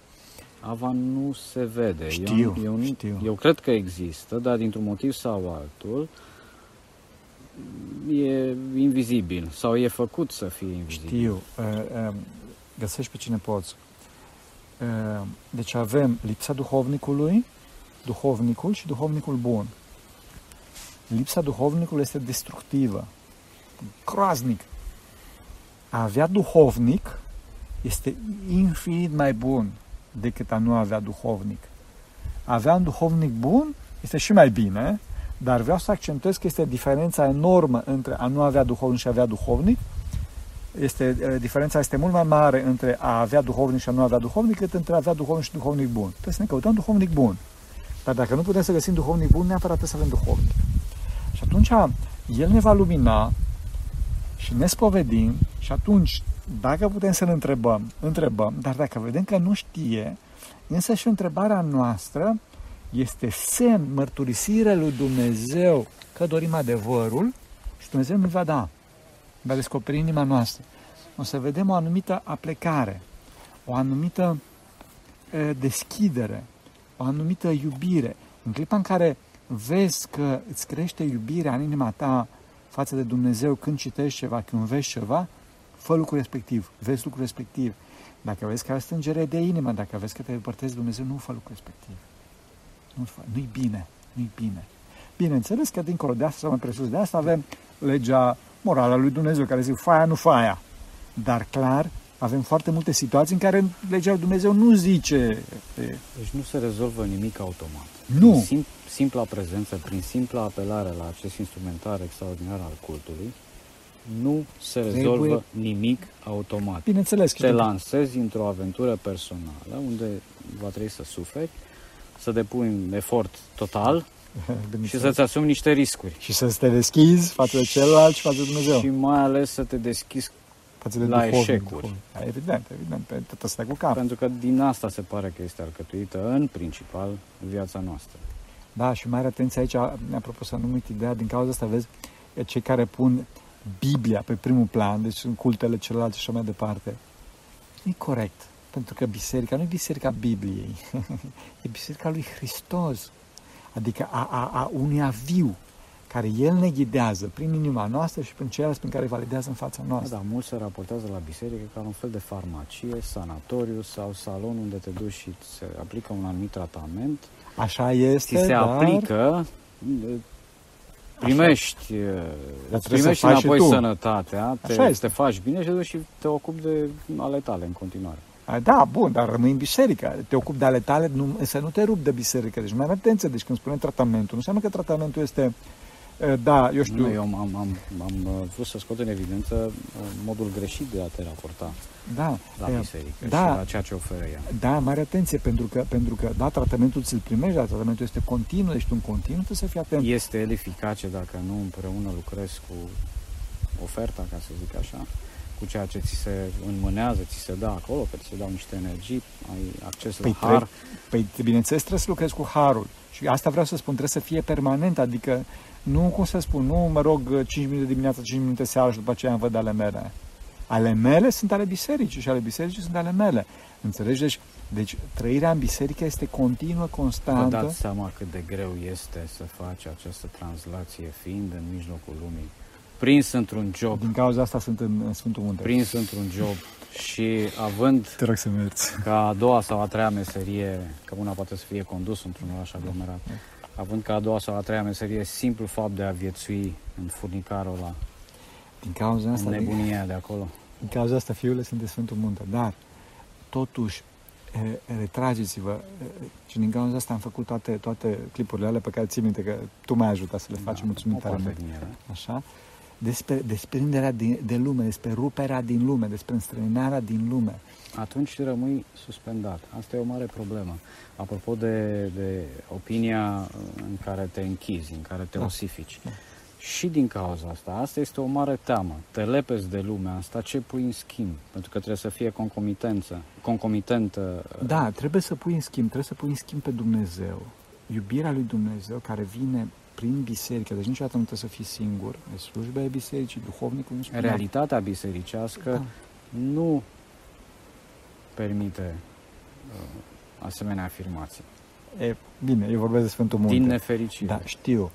Ava nu se vede. Știu, eu, eu, nu- știu. eu cred că există, dar dintr-un motiv sau altul e invizibil sau e făcut să fie invizibil. știu, e, e, găsești pe cine poți. Uh, Deci avem lipsa duhovnicului, duhovnicul și duhovnicul bun. Lipsa duhovnicului este destructivă, groaznic. A avea duhovnic este infinit mai bun decât a nu avea duhovnic. A avea un duhovnic bun este și mai bine, dar vreau să accentuez că este diferența enormă între a nu avea duhovnic și a avea duhovnic. Este, eh, diferența este mult mai mare între a avea duhovnic și a nu avea duhovnic decât între a avea duhovnic și duhovnic bun. Trebuie să ne căutăm duhovnic bun. Dar dacă nu putem să găsim duhovnic bun, neapărat trebuie să avem duhovnic. Și atunci el ne va lumina și ne spovedim și atunci, dacă putem să-l întrebăm, întrebăm, dar dacă vedem că nu știe, însă și întrebarea noastră este semn, mărturisire lui Dumnezeu că dorim adevărul și Dumnezeu ne va da, va descoperi inima noastră. O să vedem o anumită aplecare, o anumită e, deschidere, o anumită iubire. În clipa în care vezi că îți crește iubirea în inima ta față de Dumnezeu când citești ceva, când vezi ceva, fă lucrul respectiv, vezi lucrul respectiv. Dacă vezi că ai stângere de inimă, dacă vezi că te depărtezi de Dumnezeu, nu fă lucrul respectiv. Nu fă, nu-i bine, nu-i bine. Bineînțeles că dincolo de asta, sau mai presus de asta, avem legea morală a lui Dumnezeu, care zice faia, nu faia. Dar clar, avem foarte multe situații în care legea lui Dumnezeu nu zice e, Deci nu se rezolvă nimic automat. Nu. Prin sim, simpla prezență, prin simpla apelare la acest instrumentar extraordinar al cultului, nu se Trebuie- rezolvă nimic automat. Bineînțeles că Te lansezi într-o aventură personală unde va trebui să suferi, să depui un efort total și Bineînțeles. să-ți asumi niște riscuri. și să te deschizi față de celălalt și față de Dumnezeu. Și mai ales să te deschizi, față de la duhovnic, eșecuri. duhovnic. Da, Evident, evident, pe tot asta cu cap. pentru că din asta se pare că este alcătuită în principal viața noastră. Da, și mare atenție aici, mi-a propus să nu uit ideea, din cauza asta, vezi, cei care pun Biblia pe primul plan, deci în cultele celelalte și așa mai departe, nu e corect. Pentru că biserica nu e biserica Bibliei, e biserica lui Hristos. Adică a, a, a unuia viu, care El ne ghidează prin inima noastră și prin ceilalți prin care validează în fața Da, noastră. da, mulți se raportează la biserică ca un fel de farmacie, sanatoriu sau salon unde te duci și se aplică un anumit tratament, Așa ți este, se dar... aplică, primești, Dar îți trebuie să primești faci și înapoi tu. sănătatea, Așa te, este. te faci bine și te duci și te ocupi de ale tale în continuare. A, Da, bun, dar rămâi în biserică. Te ocupi de ale tale, nu, să nu te rup de biserică. Deci mai are atenție. Deci când spunem tratamentul, nu înseamnă că tratamentul este, e, da, eu știu, Nu, eu am, am, am, am uh, vrut să scot în evidență uh, modul greșit de a te raporta da, la e, biserică da. și la ceea ce oferă ea. da, mare atenție, pentru că, pentru că, da, tratamentul ți-l primești, dar tratamentul este continuu, deci tu în continuu trebuie să fii atent. Este el eficace dacă nu împreună lucrezi cu oferta, ca să zic așa, cu ceea ce ți se înmânează, ți se dă acolo, că ți se dau niște energii, ai acces Păi, la har. Păi, bineînțeles, trebuie să lucrezi cu harul. Și asta vreau să spun, trebuie să fie permanent, adică nu, cum să spun, nu mă rog 5 minute dimineața, 5 minute seara și după aceea îmi văd ale mele. Ale mele sunt ale bisericii și ale bisericii sunt ale mele. Înțelegi? Deci, deci trăirea în biserică este continuă, Vă constantă. dați seama cât de greu este să faci această translație fiind în mijlocul lumii, prins într-un job, Din cauza asta sunt în, în Sfântul Munte. prins într-un job și având Te rog să mergi. ca a doua sau a treia meserie, că una poate să fie condus într-un oraș aglomerat, având ca a doua sau a treia meserie simplu fapt de a viețui în furnicarul ăla, Din cauza asta, în din, nebunia de acolo. din cauza asta fiule sunt de Sfântul Munte. Dar, totuși, e, retrageți-vă e, și din cauza asta am făcut toate, toate clipurile alea pe care ții minte că tu m-ai ajutat să le faci, mulțumim o tare parte mult. din ele. Așa? Despre desprinderea de, de lume, despre ruperea din lume, despre înstrăinarea din lume. Atunci rămâi suspendat. Asta e o mare problemă. Apropo de, de opinia în care te închizi, în care te Da. osifici. Și din cauza asta, asta este o mare teamă. Te lepezi de lumea asta, ce pui în schimb? Pentru că trebuie să fie concomitență, concomitentă. Da, trebuie să pui în schimb, trebuie să pui în schimb pe Dumnezeu. Iubirea lui Dumnezeu care vine prin biserică, deci niciodată nu trebuie să fii singur. Deci slujba e bisericii, duhovnicul nu spune. Realitatea bisericească Da. nu permite uh, asemenea afirmații. E, bine, eu vorbesc de Sfântul Munte. Din nefericire. Da, știu.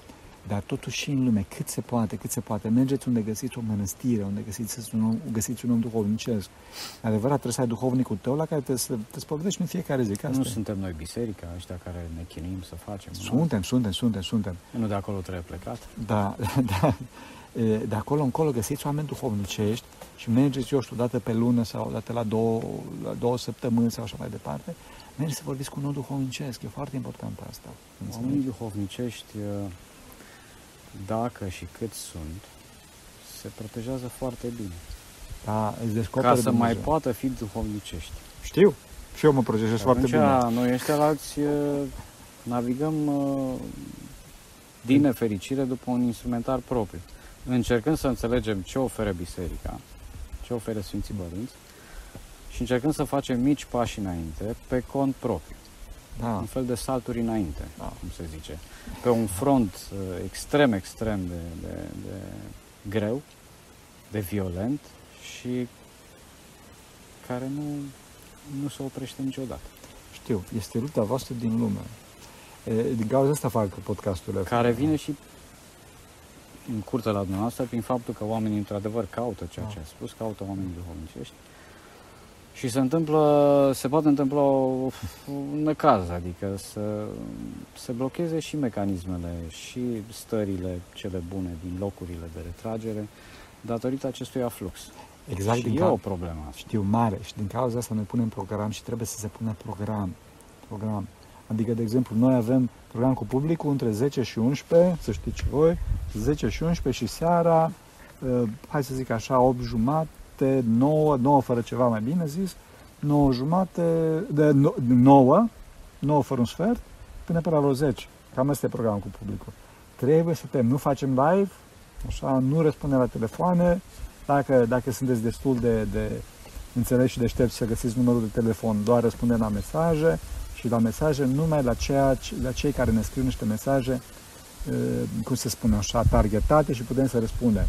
Dar totuși și în lume, cât se poate, cât se poate. Mergeți unde găsiți o mănăstire, unde găsiți un om, găsiți un om duhovnicesc. Adevărat, trebuie să ai duhovnicul tău la care te, să te spovedești în fiecare zi. Că Nu asta e. suntem noi biserica, ăștia care ne chinuim să facem. Suntem, suntem, suntem, suntem. Nu de acolo trebuie plecat. Da, da. E, De acolo încolo găsiți oameni duhovnicești și mergeți, eu știu, o dată pe lună sau o dată la două, la două săptămâni sau așa mai departe. Mergeți să vorbiți cu un om duhovnicesc. E foarte important asta. Înțelegi? Oamenii duhovnicești, uh, dacă și cât sunt, se protejează foarte bine. Da, îți descoperi Ca să mai Dumnezeu. poată fi duhovnicești. Știu. Și eu mă protejez foarte bine. Atunci, noi ăștia alți uh, navigăm uh, din nefericire după un instrumentar propriu. Încercând să înțelegem ce oferă biserica, ce oferă Sfinții Părinți și încercând să facem mici pași înainte pe cont propriu. Da. Un fel de salturi înainte, Da. cum se zice. Pe un front uh, extrem, extrem de, de, de greu, de violent și care nu, nu se oprește niciodată. Știu, este lupta voastră din lume. E, din cauza asta fac podcasturile. care vine și în curtea la dumneavoastră prin faptul că oamenii într-adevăr caută ceea ce a spus, caută oamenii duhovnicești și se întâmplă, se poate întâmpla o, un necaz, adică să se blocheze și mecanismele și stările cele bune din locurile de retragere datorită acestui aflux. Exact și din e cau- o problemă asta. Știu, mare. Și din cauza asta noi punem program și trebuie să se pună program. Program. Adică, de exemplu, noi avem program cu publicul între 10 și 11, să știți și voi, 10 și 11 și seara, uh, hai să zic așa, 8 jumate, 9, 9 fără ceva mai bine zis, 9 jumate, de 9, 9 fără un sfert, până pe la vreo 10. Cam asta e programul cu publicul. Trebuie să tem, nu facem live, așa, nu răspundem la telefoane, dacă, dacă sunteți destul de, de înțeleși și deștepți să găsiți numărul de telefon, doar răspundem la mesaje și la mesaje numai la, ceea, ce- la cei care ne scriu niște mesaje, uh, cum se spune așa, targetate și putem să răspundem.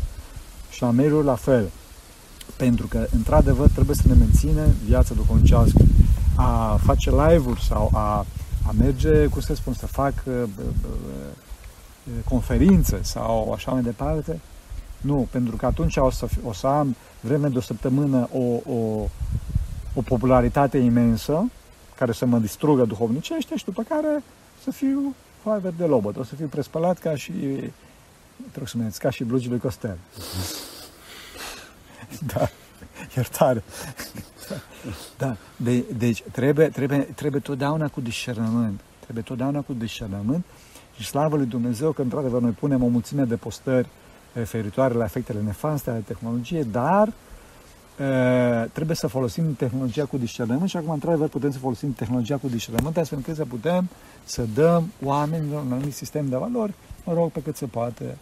Și la mail la fel. Pentru că, într-adevăr, trebuie să ne menținem viața duhovnicească. A face live-uri sau a, a merge, cum să spun, să fac uh, uh, uh, conferințe sau așa mai departe, nu, pentru că atunci o să, fi- o să am vreme de o săptămână o, o, o popularitate imensă care să mă distrugă duhovnicește și după care să fiu foaie de lobăt. O să fiu prespălat ca și te rog să mă ca și blugii lui Costel. da, iertare. da, de, deci trebuie, trebuie, trebuie totdeauna cu discernământ. Trebuie totdeauna cu discernământ și slavă lui Dumnezeu că într-adevăr noi punem o mulțime de postări referitoare la efectele nefaste ale tehnologiei, dar uh, trebuie să folosim tehnologia cu discernământ și acum, într-adevăr, putem să folosim tehnologia cu discernământ astfel încât să putem să dăm oamenilor un anumit sistem de valori, mă rog, pe cât se poate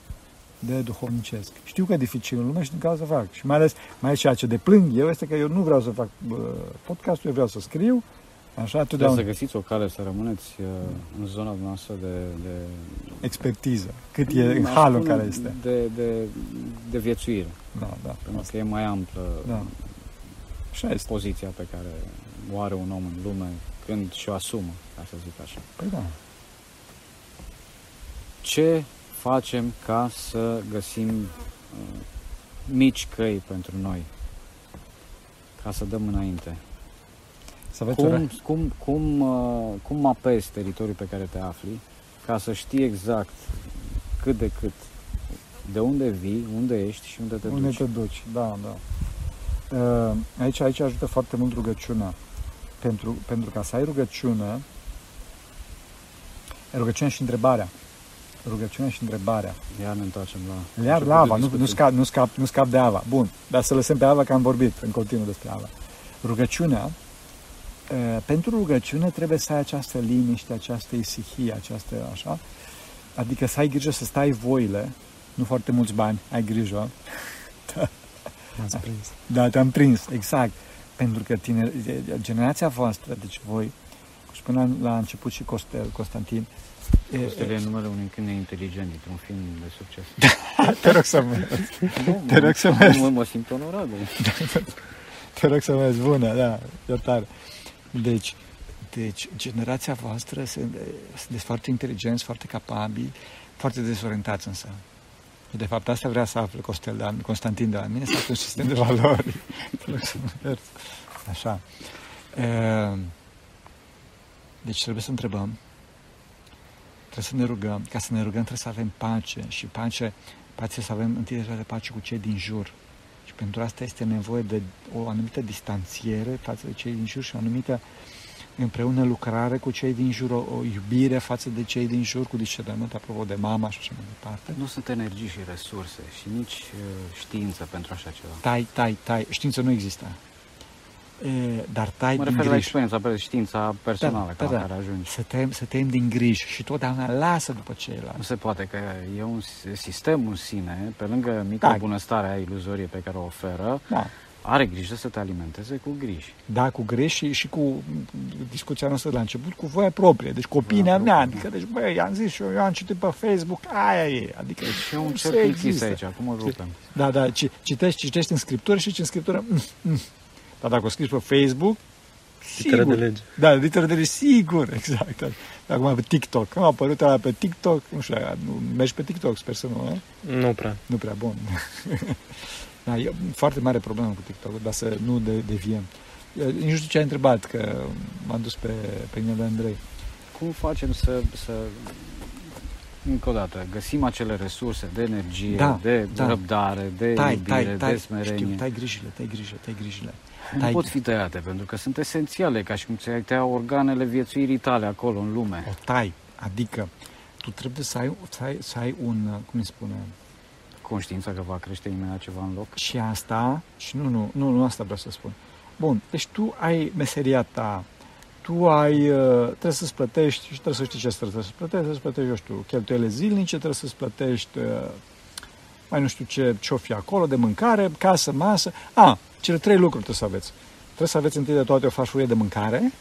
de duhovnicesc. Știu că e dificil în lume și din cauza fac. Și mai ales, mai ales ceea ce deplâng eu este că eu nu vreau să fac uh, podcastul, eu vreau să scriu, așa, Trebuie totdeauna să găsiți o cale să rămâneți uh, în zona noastră de, de expertiză, cât e în aș halul în spune care este. De, de, de viețuire, Da, da. pentru că e mai amplă Da. Așa este. poziția pe care o are un om în lume când și-o asumă, ca să zic așa. Păi da. Ce facem ca să găsim uh, mici căi pentru noi, ca să dăm înainte? Să aveți o Cum, cum, cum, uh, cum mapezi teritoriul pe care te afli ca să știi exact cât de cât de unde vii, unde ești și unde te Unde duci. te duci, da, da. Uh, Aici, aici ajută foarte mult rugăciunea. Pentru, pentru ca să ai rugăciune, rugăciunea și întrebarea. Rugăciunea și întrebarea. Iar ne întoarcem la... Iar început la de Ava, nu, nu, discuție. scap, nu, scap, nu scap de Ava. Bun, dar să lăsăm pe Ava că am vorbit în continuu despre Ava. Rugăciunea, uh, pentru rugăciune trebuie să ai această liniște, această isihie, această așa, adică să ai grijă să stai voile, nu foarte mulți bani, ai grijă, M-ați prins. Da, te-am prins, exact. Pentru că tine, generația voastră, deci voi, cum spuneam la început și Costel, Constantin, e, Costel e numele unui câine inteligent dintr-un film de succes. te rog să mă, Nu, Te rog să mergi. mă, mă simt onorabil. te rog să mă bună, da, iertare. Deci, deci, generația voastră sunt, sunteți foarte inteligenți, foarte capabili, foarte dezorientați însă. De fapt, asta vrea să afle Costel de la, Constantin de la mine, să un sistem de valori. Așa. E, deci trebuie să întrebăm, trebuie să ne rugăm. Ca să ne rugăm trebuie să avem pace și pace, pace să avem întâi de pace cu cei din jur. Și pentru asta este nevoie de o anumită distanțiere față de cei din jur și o anumită împreună lucrare cu cei din jur, o, o iubire față de cei din jur, cu discernământ apropo de mama și așa mai departe. Nu sunt energii și resurse și nici uh, știință pentru așa ceva. Tai, tai, tai. Știință nu există. E, dar tai mă din refer la griji. experiența, pe știința personală Da, ca da, la da. care ajungi. Să tăiem, să tăiem din griji și totdeauna lasă după Nu ceilalți. se poate că e un sistem în sine, pe lângă mica Da. bunăstare a iluzorie pe care o oferă, Da. are grijă să te alimenteze cu griji. Da, cu greși și, și cu discuția noastră de la început, cu voia proprie, deci cu opinia Voia mea, proprie, adică, deci, băi, i-am zis și eu, eu am citit pe Facebook, aia e, adică Și e un nu cerc se închis există. aici, acum îl rupem. Da, da, ci, citești, citești în scriptură și în scriptură, mm, mm. Dar dacă o scriși pe Facebook, Litere sigur. de lege. Da, literă de lege, sigur, exact. Acum pe TikTok, am apărut ăla pe TikTok, nu știu, nu, mergi pe TikTok, sper să nu, eh? Nu prea. Nu prea bun. da, e foarte mare problemă cu TikTok, dar să nu de, deviem. Eu Nu știu ce ai întrebat, că m-am dus pe, pe mine de Andrei. Cum facem să, să încă o dată, găsim acele resurse de energie, Da, de da. răbdare, de Tai, iubire, tai, tai, de smerenie. știu, tai grijile, tai grijile, tai grijile. Nu tai- pot fi tăiate, pentru că sunt esențiale, ca și cum ți-ai tăia organele viețuirii tale acolo, în lume. O tai, adică tu trebuie să ai, să ai, să ai un, cum îi spune, Conștiința că va crește imediat ceva în loc. și asta, și nu, nu, nu, nu asta vreau să spun. Bun, deci tu ai meseria ta, tu ai, uh, trebuie să-ți plătești, și trebuie să știi ce trebuie să-ți plătești, trebuie să-ți plătești, eu știu, cheltuiele zilnice, trebuie să-ți plătești, uh, mai nu știu ce, ce-o fi acolo, de mâncare, casă, masă. A, cele trei lucruri trebuie să aveți. Trebuie să aveți întâi de toate o farfurie de mâncare,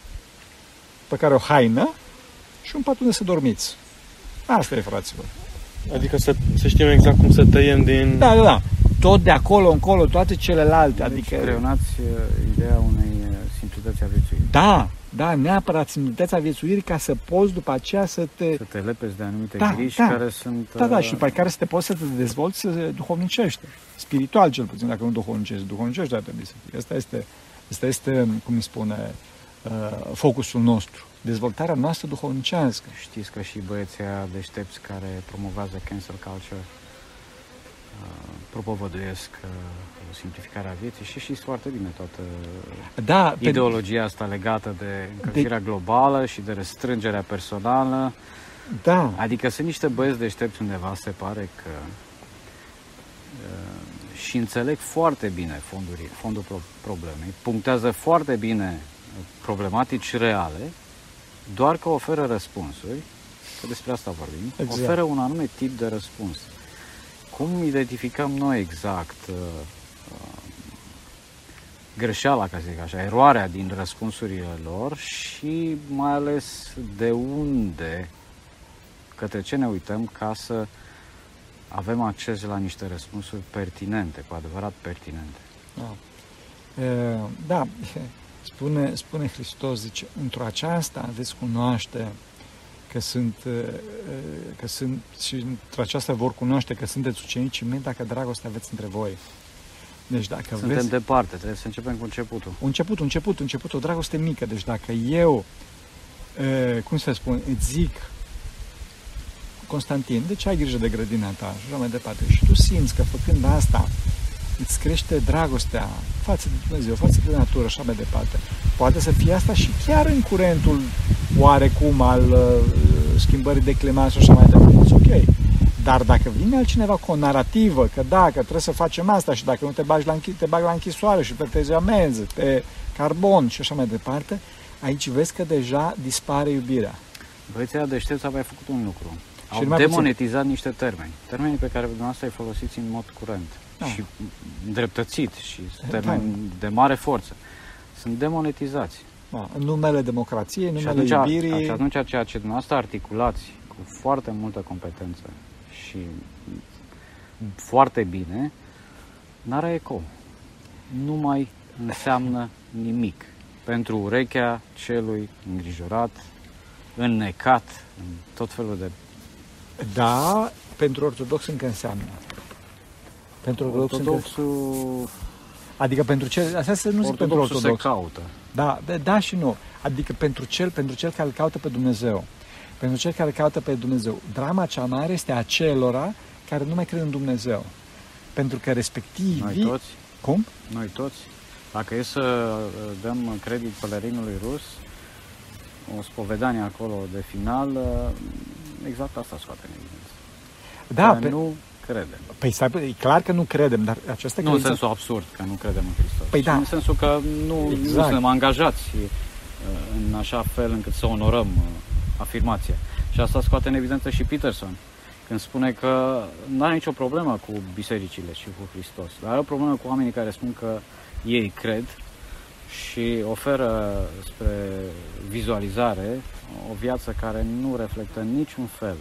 pe care o haină și un pat unde să dormiți. Asta e, fraților. Adică să, să știm exact cum să tăiem din... Da, da, da. Tot de acolo încolo, toate celelalte. Adică, Deci creionați uh, ideea unei uh, simplități a viețuirii. da, da, neapărat simplitatea viețuirii ca să poți după aceea să te... Să te lepezi de anumite Da, griji da. care sunt... Da, da, uh, și după care să te poți să te dezvolți uh, duhovnicește. Spiritual cel puțin, dacă nu duhovnicești. Duhovnicește ar trebui să fie. Asta este, asta este cum îi spune, uh, focusul nostru. Dezvoltarea noastră duhovnicească. Știți că și băieții aia deștepți care promovează cancel culture uh, propovăduiesc uh, o simplificare a vieții și știți foarte bine toată Da, pe, ideologia asta legată de încălzirea globală și de restrângerea personală. da, Adică sunt niște băieți deștepți undeva, se pare că uh, și înțeleg foarte bine fondul, fondul pro- problemei, punctează foarte bine uh, problematici reale, doar că oferă răspunsuri, că despre asta vorbim, Exact. oferă un anume tip de răspuns. Cum identificăm noi exact uh, uh, greșeala, ca să zic așa, eroarea din răspunsurile lor și mai ales de unde, către ce ne uităm ca să avem acces la niște răspunsuri pertinente, cu adevărat pertinente. Da. E, Da, spune, spune Hristos, zice, într-o aceasta veți cunoaște că sunt, e, e, că sunt și într-o aceasta vor cunoaște că sunteți ucenicii mei dacă dragoste aveți între voi. Deci dacă Suntem vreți... departe, trebuie să începem cu începutul. Un început, un început, un început, o dragoste mică. Deci dacă eu, e, cum să spun, îți zic, Constantin, de ce ai grijă de grădina ta și așa mai departe. Și tu simți că făcând asta îți crește dragostea față de Dumnezeu, față de natură și așa mai departe. Poate să fie asta și chiar în curentul oarecum al uh, schimbării de climat și așa mai departe. Ok. Dar dacă vine altcineva cu o narrativă că da, că trebuie să facem asta și dacă nu te bagi la, închi- te bagi la închisoare și plătezi amenzi pe carbon și așa mai departe, aici vezi că deja dispare iubirea. Băieții ăia deștepți au mai făcut un lucru. Au numai puțin. demonetizat niște termeni. Termenii pe care dumneavoastră îi folosiți în mod curent. Da. Și îndreptățit și Da. termeni de mare forță. Sunt demonetizați. Da, în numele democrației, în Și numele atunci, iubirii. și atunci ceea ce dumneavoastră articulați cu foarte multă competență și foarte bine, n-are eco. Nu mai înseamnă nimic pentru urechea celui îngrijorat, înnecat în tot felul de Da, pentru ortodox încă înseamnă. Pentru ortodox, încă... Ortodoxul, Adică pentru cel... Asta să nu zic pentru ortodoxul se ortodox. caută. Da, da, da și nu. Adică pentru cel, pentru cel care îl caută pe Dumnezeu. Pentru cel care îl caută pe Dumnezeu. Drama cea mare este a celora care nu mai cred în Dumnezeu. Pentru că respectivii... Noi toți, Cum? noi toți, dacă e să uh, dăm credit pelerinului rus, o spovedanie acolo de final, uh, exact asta scoate în evidență. Da, Că pe, nu credem. păi stai, e clar că nu credem, dar această Nu în credință... sensul absurd, că nu credem în Hristos. Păi ci da. În sensul că nu, nu Exact. suntem angajați uh, în așa fel încât să onorăm uh, afirmația. Și asta scoate în evidență și Peterson, când spune că nu are nicio problemă cu bisericile și cu Hristos, dar are o problemă cu oamenii care spun că ei cred și oferă spre vizualizare o viață care nu reflectă în niciun fel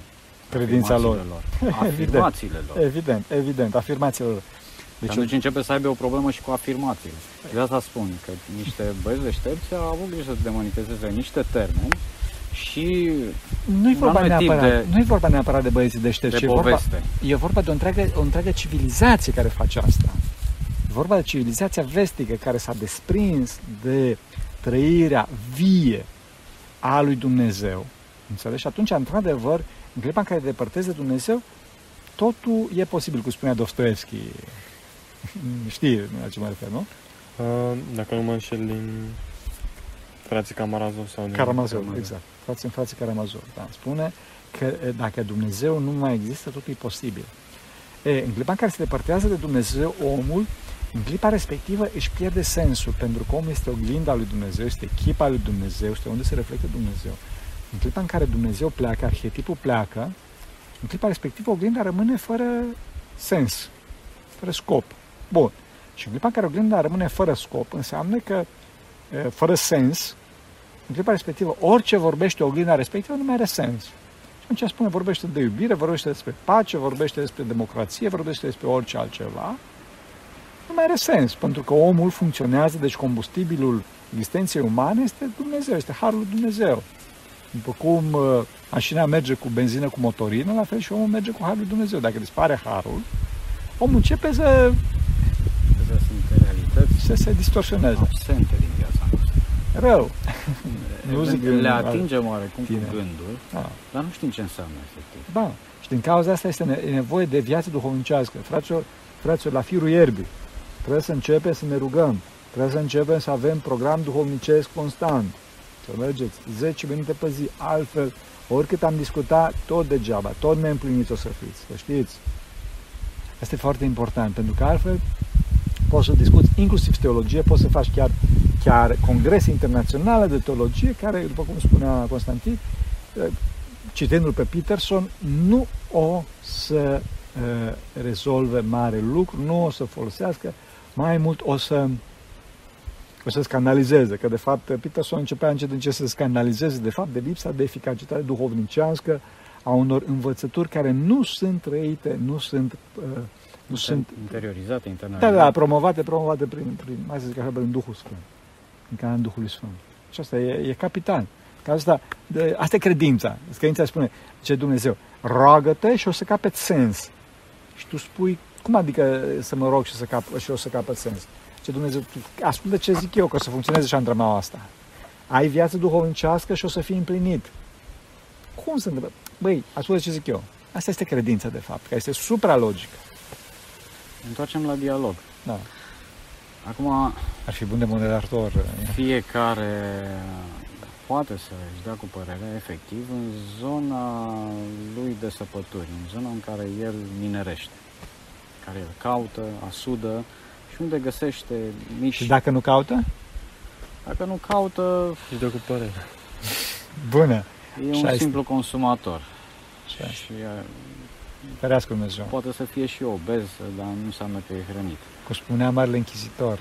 Credința lor. afirmațiile lor. Afirmațiile lor. Evident, evident, afirmațiile lor. Deci Deci, atunci începe să aibă o problemă și cu afirmațiile. De asta spun că niște băieți deștepți au avut grijă să demonetizeze niște termeni și nu-i un vorba, anume tip neapărat, de- nu-i vorba neapărat de băieții deștepți, de ci e vorba, poveste. e vorba de o întreagă, o întreagă civilizație care face asta. E vorba de civilizația vestică care s-a desprins de trăirea vie a lui Dumnezeu. Înțelegi? Și atunci, într-adevăr, în clipa în care te depărtezi de Dumnezeu, totul e posibil, cum spunea Dostoevski. Știi la ce mă refer, nu? Uh, dacă nu mă înșel din frații Camarazov sau din... Karamazov, Karamazov. exact. Frații în frații Karamazov. Da. Spune că e, dacă Dumnezeu nu mai există, totul e posibil. E, în clipa în care se depărtează de Dumnezeu, omul, în clipa respectivă își pierde sensul, pentru că omul este oglinda lui Dumnezeu, este echipa lui Dumnezeu, este unde se reflectă Dumnezeu. În clipa în care Dumnezeu pleacă, arhetipul pleacă, în clipa respectivă oglinda rămâne fără sens, fără scop. Bun. Și în clipa în care oglinda rămâne fără scop, înseamnă că, e, fără sens, în clipa respectivă, orice vorbește oglinda respectivă nu mai are sens. Și atunci spune, vorbește de iubire, vorbește despre pace, vorbește despre democrație, vorbește despre orice altceva. Nu mai are sens, pentru că omul funcționează, deci combustibilul existenței umane este Dumnezeu, este Harul lui Dumnezeu. După cum uh, mașina merge cu benzină cu motorină, la fel și omul merge cu Harul lui Dumnezeu. Dacă dispare Harul, omul începe să, Acestea sunt realități să se distorsioneze. absente din viața noastră. Rău. Nu zic le în- atingem oarecum tine. cu gândul, Da. dar nu știm ce înseamnă efectiv. Da. Și din cauza asta este ne- e nevoie de viață duhovnicească. Fraților, fraților, la firul ierbii, trebuie să începem să ne rugăm. Trebuie să începem să avem program duhovnicesc constant. Să mergeți 10 minute pe zi. Altfel, oricât am discutat, tot degeaba, tot neîmpliniți o să fiți. Să știți. Asta e foarte important, pentru că altfel poți să discuți inclusiv teologie, poți să faci chiar, chiar congrese internaționale de teologie, care, după cum spunea Constantin, citindu-l pe Peterson, nu o să uh, rezolve mare lucru, nu o să folosească, mai mult o să o să scandalizeze, că de fapt Peterson începea încet încet să scandalizeze de fapt de lipsa de eficacitate duhovnicească a unor învățături care nu sunt trăite, nu sunt uh, nu sunt interiorizate, da, internalizate. da, promovate, promovate prin, prin hai să zic așa, prin Duhul Sfânt. În canalul Duhului Sfânt. Și asta e, e capital. Că asta, de, asta e credința. Credința spune, ce Dumnezeu, roagă-te și o să capeți sens. Și tu spui, cum adică să mă rog și, să cap, și o să capăt sens? Ce Dumnezeu, tu, ascultă ce zic eu, că o să funcționeze și antramaua asta. Ai viață duhovnicească și o să fii împlinit. Cum se întâmplă? Băi, ascultă ce zic eu. Asta este credința, de fapt, care este supralogică. Întoarcem la dialog. Da. Acum, Ar fi bun de moderator. fiecare poate să își dea cu părerea efectiv în zona lui de săpături, în zona în care el minerește, care el caută, asudă și unde găsește mici... Și dacă nu caută? dacă nu caută, Și de cu părere. Bună. e Așa un este. simplu consumator. Așa. Și uh, Ferească Dumnezeu. poate să fie și obez, dar nu înseamnă că e hrănit. Cum spunea Marele Închizitor.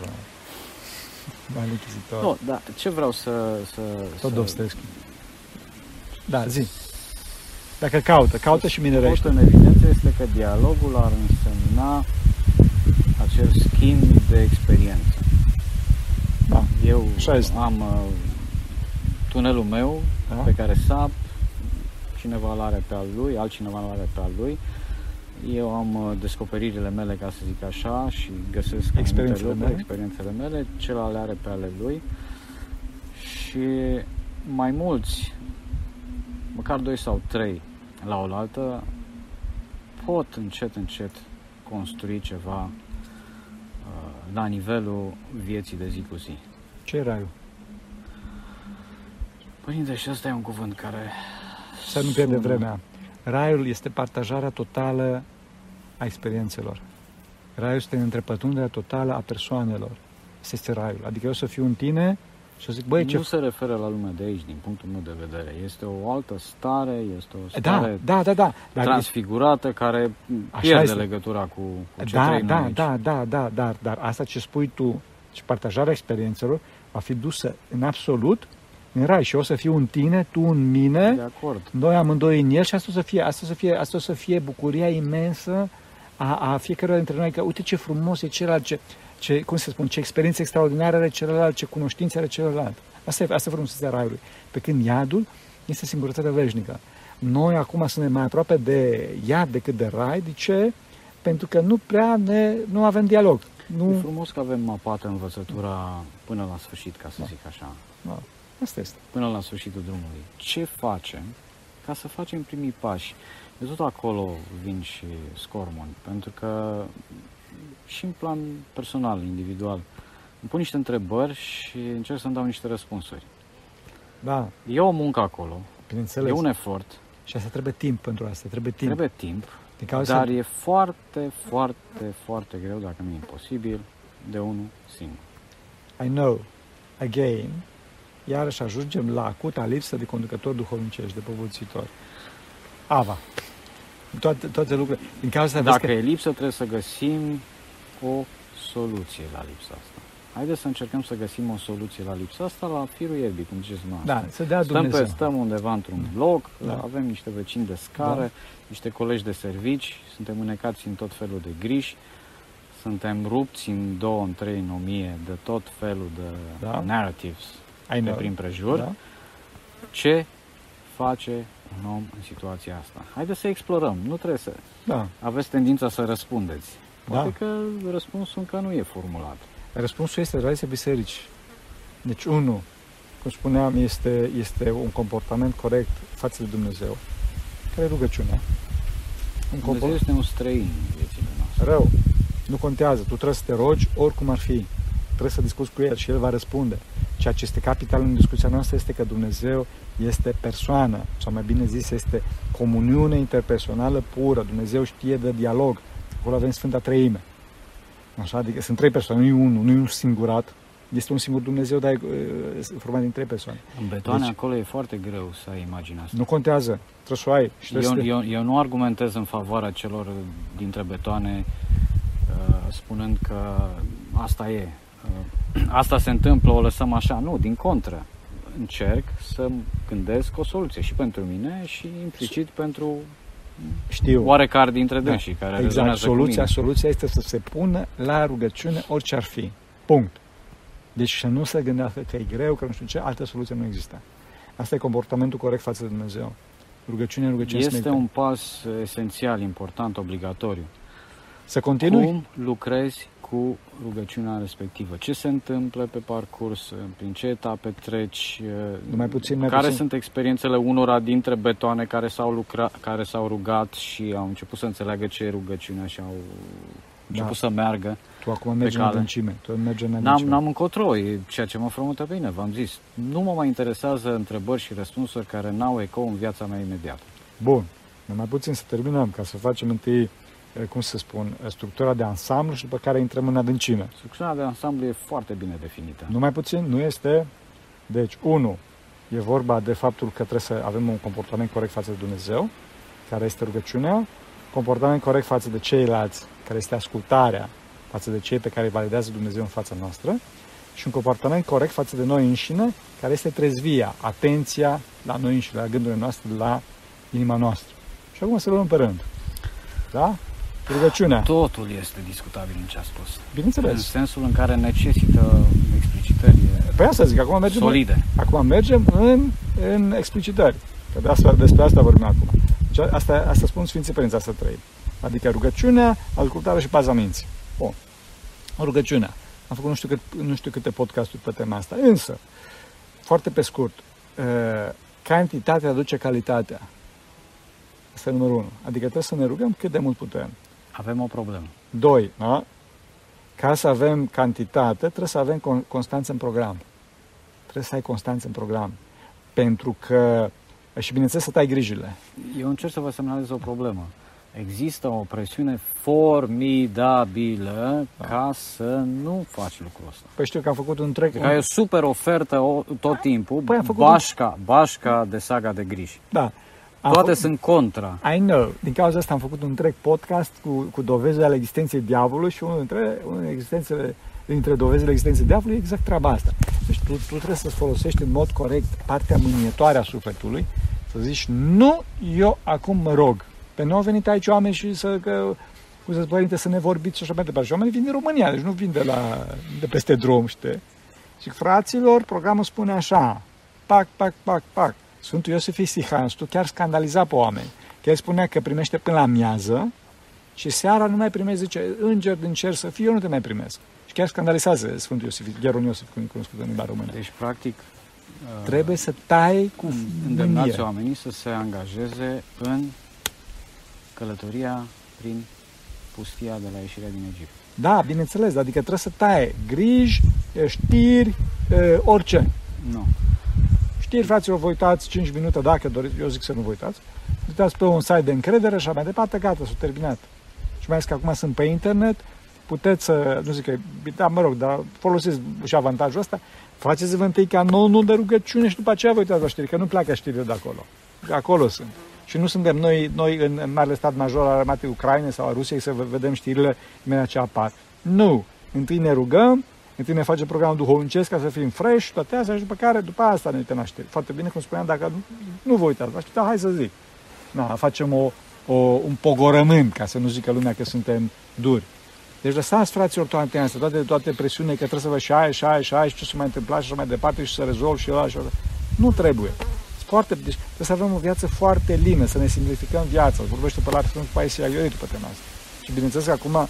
Marele Închizitor. Nu, dar ce vreau să... să Tot să, Dostoevski. Da, zi. Dacă caută, caută și Scot minerește. în evidență este că dialogul ar însemna acel schimb de experiență. Da. Eu Așa este. am uh, tunelul meu Da. pe care sap, cineva îl are pe al lui, altcineva îl are pe al lui. Eu am uh, descoperirile mele, ca să zic așa, și găsesc anumite Experiențele lucruri, mele. experiențele mele, celălalt le are pe ale lui. Și mai mulți, măcar doi sau trei la oaltă, pot încet, încet construi ceva uh, la nivelul vieții de zi cu zi. Ce e raiul? Părinte, și ăsta e un cuvânt care... Să nu pierde sună- vremea. Raiul este partajarea totală a experiențelor. Raiul este întrepătrunderea totală a persoanelor. Asta este raiul. Adică eu să fiu în tine și să zic, băi, ce... nu se referă la lumea de aici, din punctul meu de vedere. Este o altă stare, este o Da, stare da, da, da. Dar transfigurată care Așa pierde este. legătura cu, cu ce da, trăim da, noi aici. da, da, da, dar, dar asta ce spui tu și partajarea experiențelor va fi dusă în absolut în rai și eu o să fiu în tine, tu în mine, De acord. noi amândoi în el și asta o să fie, asta o să fie, asta o să fie bucuria imensă a, a fiecăruia dintre noi, că uite ce frumos e celălalt, ce, ce, cum să spun, ce experiență extraordinară are celălalt, ce cunoștințe are celălalt. Asta e, asta e frumusețea raiului. Pe când iadul este singurătatea veșnică. Noi acum suntem mai aproape de iad decât de rai. De ce? Pentru că nu prea ne, nu avem dialog. E Nu, frumos că avem mapată învățătura până la sfârșit, ca Da. să zic așa. asta este. Până la sfârșitul drumului. Ce facem ca să facem primii pași? Eu tot acolo vin și scormon, pentru că și în plan personal, individual, îmi pun niște întrebări și încerc să-mi dau niște răspunsuri. Da, E o muncă acolo, bineînțeles. e un efort, Și asta trebuie timp pentru asta, trebuie timp. trebuie timp, Din cauza dar e foarte, foarte, foarte greu, dacă nu e imposibil, de unul singur. I know, again, iarăși ajungem la acuta lipsă de conducători duhovnicești, de povățitori. Ava. Toate, toate lucrurile. Din cauza asta, Dacă vezi e lipsă, trebuie să găsim o soluție la lipsa asta. Haideți să încercăm să găsim o soluție la lipsa asta la firul ierbii, cum ziceți că, dumneavoastră. da, să dea Stăm, Dumnezeu. pe, stăm undeva într-un bloc, Da. avem niște vecini de scară, Da. niște colegi de servici, suntem înecați în tot felul de griji, suntem rupți în două, în trei, în o mie de tot felul de Da. narratives I pe know. prin prejur. Da? Ce face un om în situația asta? Haideți să explorăm, nu trebuie să da. aveți tendința să răspundeți. Poate Da. că răspunsul încă nu e formulat. Răspunsul este relația biserici. Deci, unul, cum spuneam, este, este un comportament corect față de Dumnezeu. Care e rugăciunea? Un Dumnezeu comport- este un străin în viețile noastre. rău. Nu contează. Tu trebuie să te rogi oricum ar fi. Trebuie să discuți cu El și El va răspunde. Ceea ce este capital în discuția noastră este că Dumnezeu este persoană, sau mai bine zis, este comuniune interpersonală pură. Dumnezeu știe de dialog. Acolo avem Sfânta Treime. Așa, adică sunt trei persoane, nu e unul, nu e un singurat. Este un singur Dumnezeu, dar e e format din trei persoane. În betoane Deci- acolo e foarte greu să ai imaginea asta. Nu contează. Trebuie să o ai. Și trebuie Eu, să te... eu, eu nu argumentez în favoarea celor dintre betoane uh, spunând că asta e. Uh, asta se întâmplă, o lăsăm așa. Nu, din contră. Încerc să gândesc o soluție și pentru mine și implicit pentru Știu. oarecare dintre Da, dânsii care Exact, rezonează cu soluția, mine. soluția este să se pună la rugăciune orice ar fi. Punct. Deci să nu se gândească că e greu, că nu știu ce, altă soluție nu există. Asta e comportamentul corect față de Dumnezeu. Rugăciune, rugăciune Este smerită. un pas esențial, important, obligatoriu. Să continui? Cum lucrezi cu rugăciunea respectivă? Ce se întâmplă pe parcurs? Prin ce etape treci? Numai puțin, mai care puțin. sunt experiențele unora dintre betoane care s-au, lucra, care s-au rugat și au început să înțeleagă ce e rugăciunea și au început să meargă? Tu acum mergi în cale. adâncime. Tu mergi în N-am, adâncime. n-am încotro, e ceea ce mă frământă bine, v-am zis. Nu mă mai interesează întrebări și răspunsuri care n-au eco în viața mea imediată. Bun. Numai puțin să terminăm, ca să facem întâi, eh, cum să spun, eh, structura de ansamblu și după care intrăm în adâncime. Structura de ansamblu e foarte bine definită. Numai puțin nu este. Deci, unu, e vorba de faptul că trebuie să avem un comportament corect față de Dumnezeu, care este rugăciunea, comportament corect față de ceilalți, care este ascultarea față de cei pe care îi validează Dumnezeu în fața noastră, și un comportament corect față de noi înșine, care este trezvia, atenția la noi înșine, la gândurile noastre, la inima noastră. Și acum să luăm pe rând. Da? Rugăciunea. Totul este discutabil în ce a spus. În Bineînțeles. sensul în care necesită explicitări Păi asta zic, acum mergem, solide. acum mergem în, în explicitări. Că de asta, despre asta vorbim acum. Deci asta, asta spun Sfinții Părinți, asta trei. Adică rugăciunea, ascultarea și paza minții. Bun. Rugăciunea. Am făcut nu știu, cât, nu știu câte podcasturi pe tema asta. Însă, foarte pe scurt, uh, cantitatea aduce calitatea. Asta e numărul unu. Adică trebuie să ne rugăm cât de mult putem. Avem o problemă. Doi, da? Ca să avem cantitate, trebuie să avem con- constanță în program. Trebuie să ai constanță în program. Pentru că, și bineînțeles să tai grijile. Eu încerc să vă semnalez o problemă. Există o presiune formidabilă da. ca să nu faci lucrul ăsta. Păi știu că am făcut un trec. Că ai o super ofertă o, tot timpul, Păi am făcut bașca, bașca de saga de griji. Da. Am Toate făcut- sunt contra. I know. Din cauza asta am făcut un întreg podcast cu, cu dovezi ale existenței diavolului și unul dintre, unul dintre, existențele, dintre dovezile existenței diavolului e exact treaba asta. Deci tu, tu trebuie să folosești în mod corect partea mânietoare a sufletului, să zici, nu, eu acum mă rog. Pe nu au venit aici oameni și să, că, cum să părinte, să ne vorbiți și așa mai departe. Și oamenii vin din România, deci nu vin de, la, de peste drum, știi? Și fraților, programul spune așa, pac, pac, pac, pac. Sfântul Iosif Isihanstu chiar scandaliza pe oameni. Chiar spunea că primește până la miază și seara nu mai primești, zice, înger din cer să fie, eu nu te mai primesc. Și chiar scandalizează Sfântul Iosif, Gheron Iosif, cum e cunoscut în limba română. Deci, practic, uh, Trebuie să tai cu îndemnați mânie. oamenii să se angajeze în călătoria prin pustia de la ieșirea din Egipt. Da, bineînțeles, adică trebuie să taie griji, știri, e, orice. Nu. Știri, fraților, vă uitați 5 minute dacă doriți, eu zic să nu vă uitați. Uitați pe un site de încredere și așa mai departe, gata, s-a terminat. Și mai ales că acum sunt pe internet, puteți să, nu zic că, da, mă rog, dar folosiți și avantajul ăsta, faceți-vă întâi ca nou, nu de rugăciune și după aceea vă uitați la știri, că nu pleacă știrile de acolo. Că acolo sunt. Și nu suntem noi, noi în, în marele stat major al armatei Ucrainei sau a Rusiei să v- vedem știrile imediat ce apar. Nu. Întâi ne rugăm, întâi ne facem programul duhovnicesc ca să fim fresh, toate astea și după care, după asta ne uităm la știri. Foarte bine, cum spuneam, dacă nu, nu vă uitați la știri, dar hai să zic. Na, facem o, o, un pogorământ, ca să nu zică lumea că suntem duri. Deci lăsați, fraților, toate astea, toate, toate presiunile, că trebuie să vă și aia, și aia, și aia, și ce se mai întâmpla și așa mai departe și să rezolv și ăla și ăla. Nu trebuie. Foarte, deci trebuie să avem o viață foarte lină, să ne simplificăm viața. Vorbește pe la Sfântul Paisie Ioritu pe tema asta. Și bineînțeles că acum,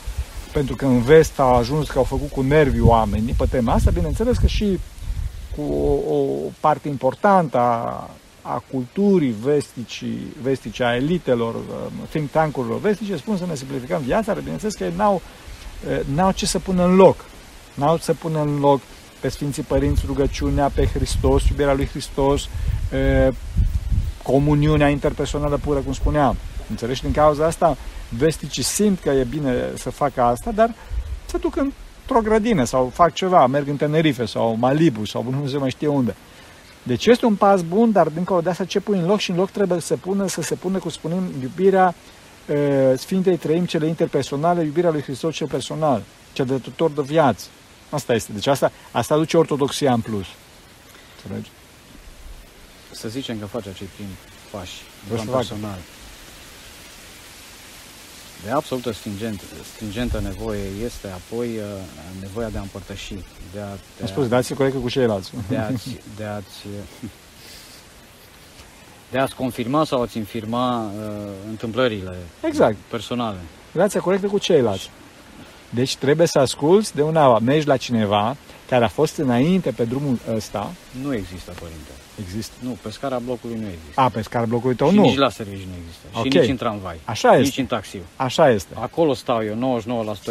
pentru că în vest au ajuns că au făcut cu nervii oamenii pe tema asta, bineînțeles că și cu o, o parte importantă a, a culturii vesticii, vestice, a elitelor, um, think tank-urilor vestice, spun să ne simplificăm viața, dar bineînțeles că ei n-au, eh, n-au ce să pună în loc. N-au ce să pună în loc pe Sfinții Părinți rugăciunea pe Hristos, iubirea lui Hristos, eh, comuniunea interpersonală pură, cum spuneam. Înțelegi? Din cauza asta, vesticii simt că e bine să facă asta, dar se duc într-o grădină sau fac ceva, merg în Tenerife sau Malibu sau nu se mai știe unde. Deci este un pas bun, dar dincolo de asta ce pui în loc și în loc trebuie să se pună, să se pună, cum spunem, iubirea uh, Sfintei Trăim, cele interpersonale, iubirea lui Hristos cel personal, cel de tuturor de viață. Asta este. Deci asta, asta aduce ortodoxia în plus. Înțelegi? Să zicem că faci acei primi pași în Vreau plan să fac. Personal. De absolută stringent, stringentă nevoie este apoi uh, nevoia de a împărtăși, de a, de Am spus, dați-i corectă cu ceilalți. de a-ți, de a-ți, de a-ți confirma sau a-ți infirma uh, întâmplările Exact. personale. Relația corectă cu ceilalți. Deci trebuie să asculți de una, mergi la cineva care a fost înainte pe drumul ăsta, Nu există, părinte. Există. Nu, pe scara blocului nu există. A, pe scara blocului tău și nu. nici la serviciu nu există. Ok. Și nici în tramvai. Așa Nici este. în taxiu. Așa este. Acolo stau eu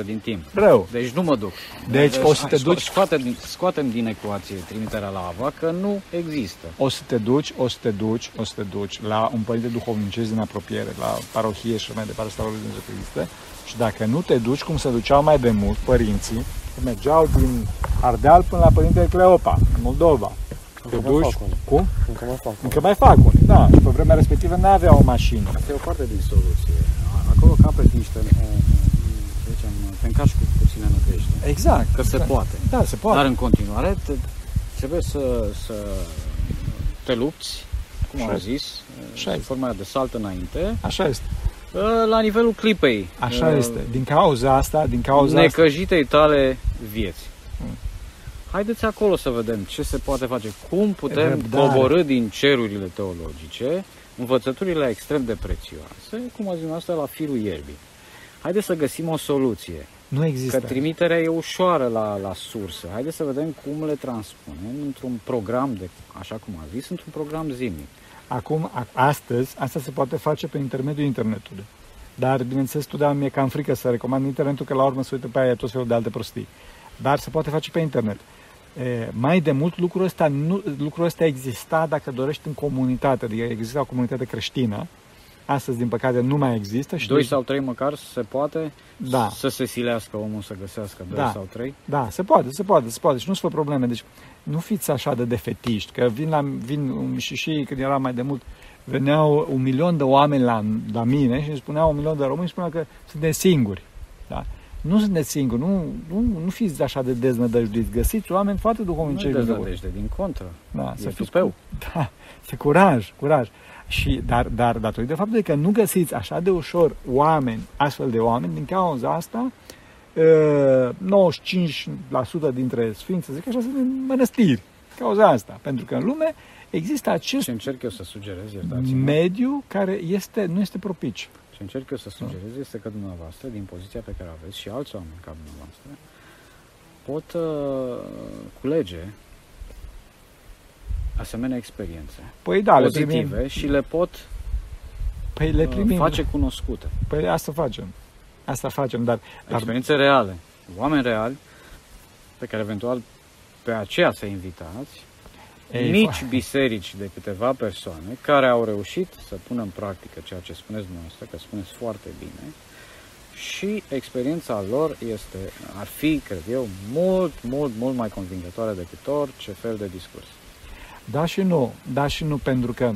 99% din timp. Rău. Deci nu mă duc. Deci o să te Sco- duci- Scoate din, scoatem din ecuație trimiterea la Ava, că nu există. O să te duci, o să te duci, o să te duci la un părinte duhovnicesc din apropiere, la parohie și mai departe, să lui Dumnezeu că există. Și dacă nu te duci, cum se duceau mai de mult părinții, că mergeau din Ardeal până la Părintele Cleopa, în Moldova. Te Încă mai duci, fac unii. cum? Încă mai fac. Încă mai fac unii, da. Și pe vremea respectivă nu aveau o mașină. Asta e o parte din soluție. Acolo capăt niște, uh, să zicem, te încarci cu puțină nădejde. Exact. Că se exact. poate. Da, se poate. Dar în continuare te, trebuie să, să te lupți, cum Așa am este. zis, Așa sub este. forma de salt înainte, Așa este. la nivelul clipei. Așa uh, este. Din cauza asta, din cauza asta, necăjitei tale vieți. Haideți acolo să vedem ce se poate face, cum putem Răbdare. coborâ din cerurile teologice învățăturile extrem de prețioase, cum a zis asta la firul ierbii. Haideți să găsim o soluție. Nu există. Că trimiterea e ușoară la, la sursă. Haideți să vedem cum le transpunem într-un program, de, așa cum a zis, într-un program zilnic. Acum, a- astăzi, asta se poate face prin intermediul internetului. Dar, bineînțeles, totdeauna mi-e cam frică să recomand internetul, că la urmă se uită pe aia tot felul de alte prostii. Dar se poate face pe internet. E, mai de mult, lucrul ăsta, nu, lucrul ăsta exista, dacă dorești, în comunitate. Adică exista o comunitate creștină. Astăzi, din păcate, nu mai există. Și Doi deci- sau trei măcar se poate Da. să se silească omul să găsească doi Da. sau trei. Da, se poate, se poate, se poate și nu-ți fă probleme. Deci nu fiți așa de defetiști, că vin, la, vin um, și, și când era mai de mult, veneau un milion de oameni la, la mine și îmi spuneau un milion de români, spuneau că suntem singuri. Da? Nu sunteți singuri, nu, nu, nu fiți așa de deznădăjduiți. Găsiți oameni foarte Nu duhovnici. e în jurul. deznădejde, din contră. Da, E să fiți tupeu. cu, da, să curaj, curaj. Și, dar, dar datorită faptului că nu găsiți așa de ușor oameni, astfel de oameni, din cauza asta, uh, 95% dintre sfinți, să zic așa, sunt în mănăstiri. Cauza asta. Pentru că în lume există acest Ce încerc eu să sugerez, iertați-mă, mediu care este, nu este propice. Ce încerc eu să sugerez este că dumneavoastră, din poziția pe care o aveți și alți oameni ca dumneavoastră, pot uh, culege asemenea experiențe Păi da, le primim, pozitive și le pot păi le uh, primim. face cunoscute. Păi asta facem. Asta facem, dar, dar Experiențe reale, oameni reali, pe care eventual pe aceea să invitați, Ei, mici biserici de câteva persoane care au reușit să pună în practică ceea ce spuneți dumneavoastră, că spuneți foarte bine, și experiența lor este, ar fi, cred eu, mult, mult, mult mai convingătoare decât orice fel de discurs. Da și nu, da și nu, pentru că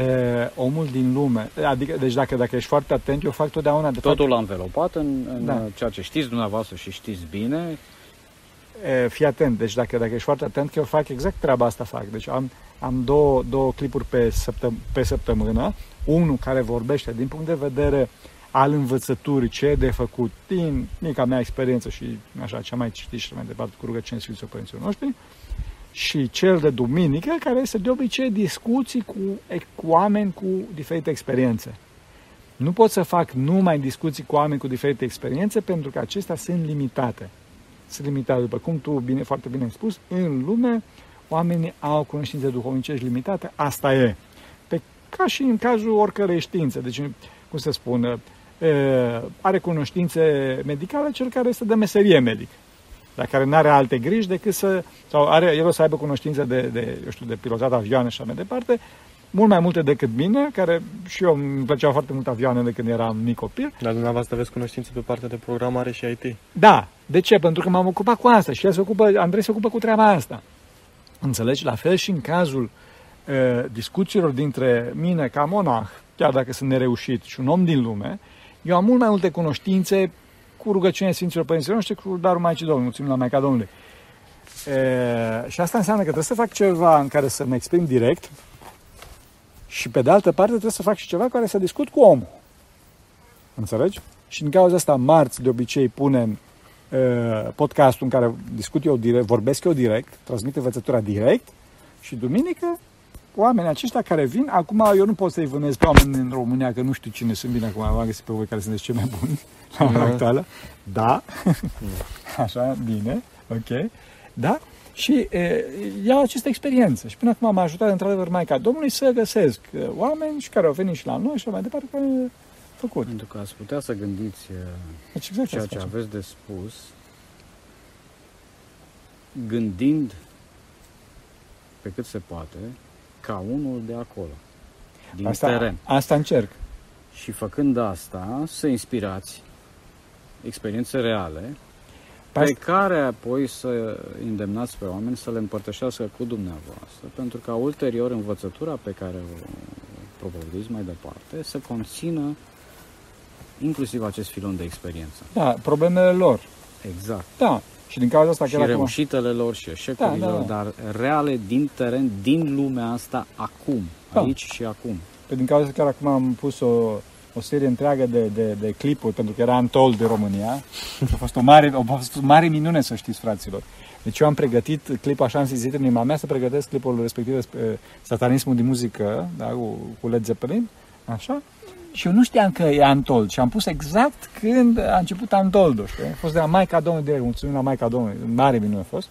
e, omul din lume, adică, deci dacă, dacă ești foarte atent, eu fac totdeauna, de Totul învelopat în, în Da. ceea ce știți dumneavoastră și știți bine, fapt, e, fii atent, deci dacă, dacă ești foarte atent, că eu fac exact treaba asta fac. Deci am, am două, două clipuri pe, săptăm- pe săptămână, unul care vorbește din punct de vedere al învățăturii, ce e de făcut, din mica mea experiență și așa, ce am mai citit și mai departe cu rugăciuni Sfinților Părinților noștri, și cel de duminică, care este de obicei discuții cu, cu oameni cu diferite experiențe. Nu pot să fac numai discuții cu oameni cu diferite experiențe pentru că acestea sunt limitate. Sunt limitate, după cum tu bine, foarte bine ai spus, în lume oamenii au cunoștințe duhovnicești limitate, asta e. Pe, ca și în cazul oricărei științe. Deci, cum se spune, e, are cunoștințe medicale cel care este de meserie medic dar care nu are alte griji decât să, sau are, el o să aibă cunoștințe de, de, eu știu, de pilotat avioane și așa mai departe, mult mai multe decât mine, care și eu îmi plăceau foarte mult avioanele când eram mic copil. Dar dumneavoastră aveți cunoștințe pe partea de programare și IT. Da, de ce? Pentru că m-am ocupat cu asta și el se ocupă, Andrei se ocupă cu treaba asta. Înțelegi? La fel și în cazul uh, discuțiilor dintre mine ca monah, chiar dacă sunt nereușit și un om din lume, eu am mult mai multe cunoștințe cu rugăciunea Sfinților Părinților noștri, cu darul Maicii Domnului, mulțumim la Maica Domnului. E, și asta înseamnă că trebuie să fac ceva în care să mă exprim direct și pe de altă parte trebuie să fac și ceva care să discut cu omul. Înțelegi? Și din cauza asta marți de obicei punem uh, podcastul în care discut eu direct, vorbesc eu direct, transmit învățătura direct și duminică oamenii aceștia care vin, acum eu nu pot să-i vânez pe oameni în România, că nu știu cine sunt bine acum, am găsit pe voi care sunteți cei mai buni la ora Da. actuală. Da, așa, bine, ok, da, și e, iau aceste experiențe. Și până acum m-a ajutat într-adevăr Maica Domnului să găsesc e, oameni și care au venit și la noi și așa mai departe, care au făcut. pentru că ați putea să gândiți uh, Deci exact ceea asta ce facem. aveți de spus, gândind pe cât se poate, ca unul de acolo, din Asta, teren. asta încerc. Și făcând asta, să inspirați experiențe reale Pe pe asta- care apoi să îndemnați pe oameni să le împărtășească cu dumneavoastră, pentru ca ulterior învățătura pe care o propovăduiți mai departe să conțină inclusiv acest filon de experiență. Da, problemele lor. Exact. Da. Și din cauza asta Și chiar acum... reușitele lor și eșecurile Da, da, lor, da. dar reale din teren, din lumea asta, acum, Da. aici și acum. Pe din cauza că chiar acum am pus o, o o serie întreagă de, de, de clipuri, pentru că era Untold de România. A fost o mare, a fost o mare minune, să știți, fraților. Deci eu am pregătit clipul, așa am zis în inima mea, să pregătesc clipul respectiv despre satanismul din muzică, da, cu, cu Led Zeppelin, așa, și eu nu știam că e Antold și am pus exact când a început Antoldul, știi? A fost de la Maica Domnului direct, mulțumim la Maica Domnului, mare minune a fost.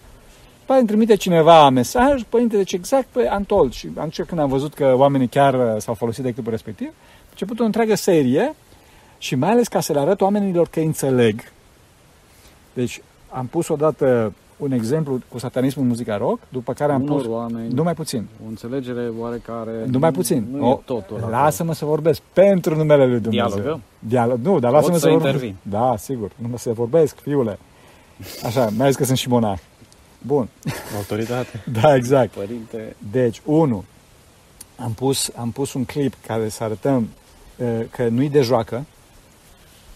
După îmi trimite cineva mesaj, părinte, deci exact pe Antold. Și atunci când am văzut că oamenii chiar uh, s-au folosit de clipul respectiv, a început o întreagă serie și mai ales ca să le arăt oamenilor că îi înțeleg. Deci am pus odată un exemplu cu satanismul în muzica rock, după care am Unor pus... oameni, Nu mai puțin. o înțelegere oarecare... Nu mai puțin. Nu O, e totul acolo. Lasă-mă să vorbesc pentru numele lui Dumnezeu. Dialogăm? Dialog. Nu, dar lasă-mă Pot să, să vorbesc. intervin. Da, sigur. Nu mă să vorbesc, fiule. Așa, mai ales că sunt și monah. Bun. Autoritate. Da, exact. Părinte, Deci, unu, am pus, am pus un clip care să arătăm uh, că nu-i de joacă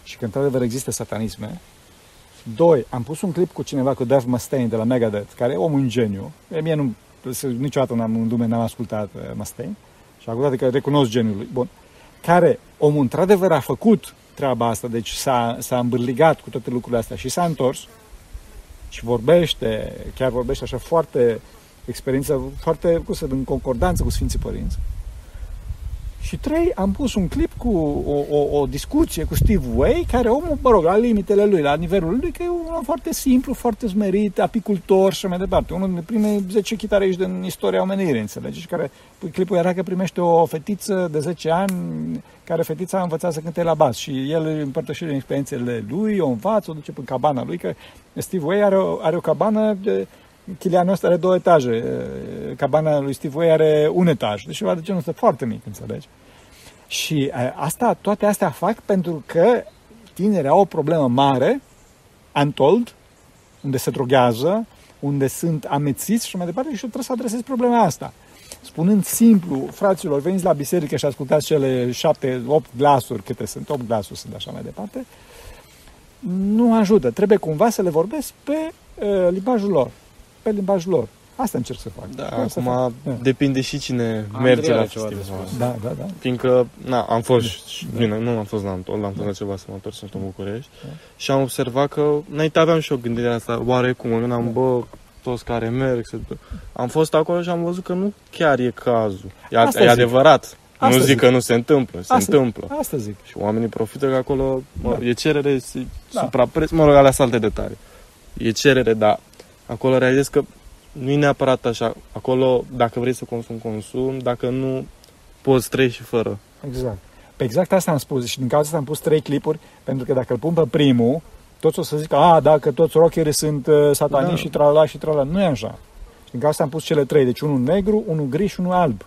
și că într-adevăr există satanisme. Doi, am pus un clip cu cineva, cu Dave Mustaine de la Megadeth, care e omul un geniu. E, mie nu, niciodată n-am, în lume n-am ascultat uh, Mustaine și acum că recunosc geniul lui. Bun. Care omul într-adevăr a făcut treaba asta, deci s-a, s-a îmbârligat cu toate lucrurile astea și s-a întors și vorbește, chiar vorbește așa foarte experiență foarte, cum să în concordanță cu Sfinții Părinți. Și trei, am pus un clip cu o, o, o discuție cu Steve Way, care omul, mă rog, la limitele lui, la nivelul lui, că e un om foarte simplu, foarte smerit, apicultor și mai departe. Unul dintre primele 10 chitariști din istoria omenirii, înțelegi? Și care, clipul era că primește o fetiță de 10 ani, care fetița a învățat să cânte la bas și el îi împărtășește din experiențele lui, o învață, o duce în cabana lui, că Steve Way are o, are o cabană de, Chilianul ăsta are două etaje, cabana lui Steve Way are un etaj, deci ceva de genul ăsta foarte mic, înțelegi? Și asta, toate astea fac pentru că tinerii au o problemă mare, untold, unde se droghează, unde sunt amețiți și mai departe și eu trebuie să adresez problema asta. Spunând simplu, fraților, veniți la biserică și ascultați cele șapte, opt glasuri, câte sunt, opt glasuri sunt așa mai departe, nu ajută. Trebuie cumva să le vorbesc pe uh, limbajul lor. Pe limbajul lor. Asta încerc să fac. Da, Vreau să acum fac. Da. depinde și cine Andrei merge la are ceva de festival. spus. Da, da, da. Fiindcă, na, am fost, și- bine, nu am fost la Antol, am fost la ceva să mă întorc, sunt în București Da. și am observat că, înainte aveam și o gândire asta, oarecum, mă gândeam, bă, toți care merg, se... am fost acolo și am văzut că nu chiar e cazul. E, Asta e zic. adevărat. Asta nu zic, zic. că nu se întâmplă, se Asta- întâmplă. Asta zic. Și oamenii profită că acolo mă, Da. e cerere, se Da. suprapreț, mă rog, alea sunt alte detalii. E cerere, dar acolo realizez că nu e neapărat așa. Acolo, dacă vrei să consumi, consum, dacă nu, poți trăi și fără. Exact. Pe exact asta am spus și din cauza asta am pus trei clipuri, pentru că dacă îl pun pe primul, toți o să zică, a, dacă toți rockerii sunt uh, sataniști Da. și tralala și tralala. Nu e așa. Și din cauza asta am pus cele trei, deci unul negru, unul gri și unul alb.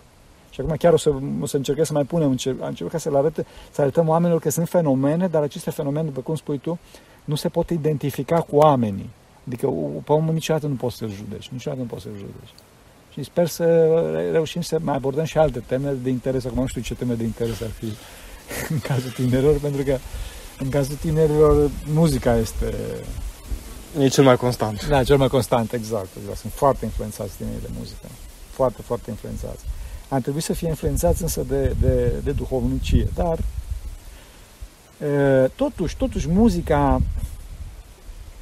Și acum chiar o să, o să încercăm să mai punem, încer- am încercat ca să le arăte, să arătăm oamenilor că sunt fenomene, dar aceste fenomene, după cum spui tu, nu se pot identifica cu oamenii. Adică o- pe omul niciodată nu poți să-l judeci, niciodată nu poți să-l judeci. Și sper să re- reușim să mai abordăm și alte teme de interes. Acum nu știu ce teme de interes ar fi în cazul tinerilor, pentru că în cazul tinerilor muzica este E cel mai constant. da, cel mai constant, exact, exact. Sunt foarte influențați tinerii de muzică. Foarte, foarte influențați. Ar trebui să fie influențați însă de, de, de duhovnicie, dar e, totuși, totuși muzica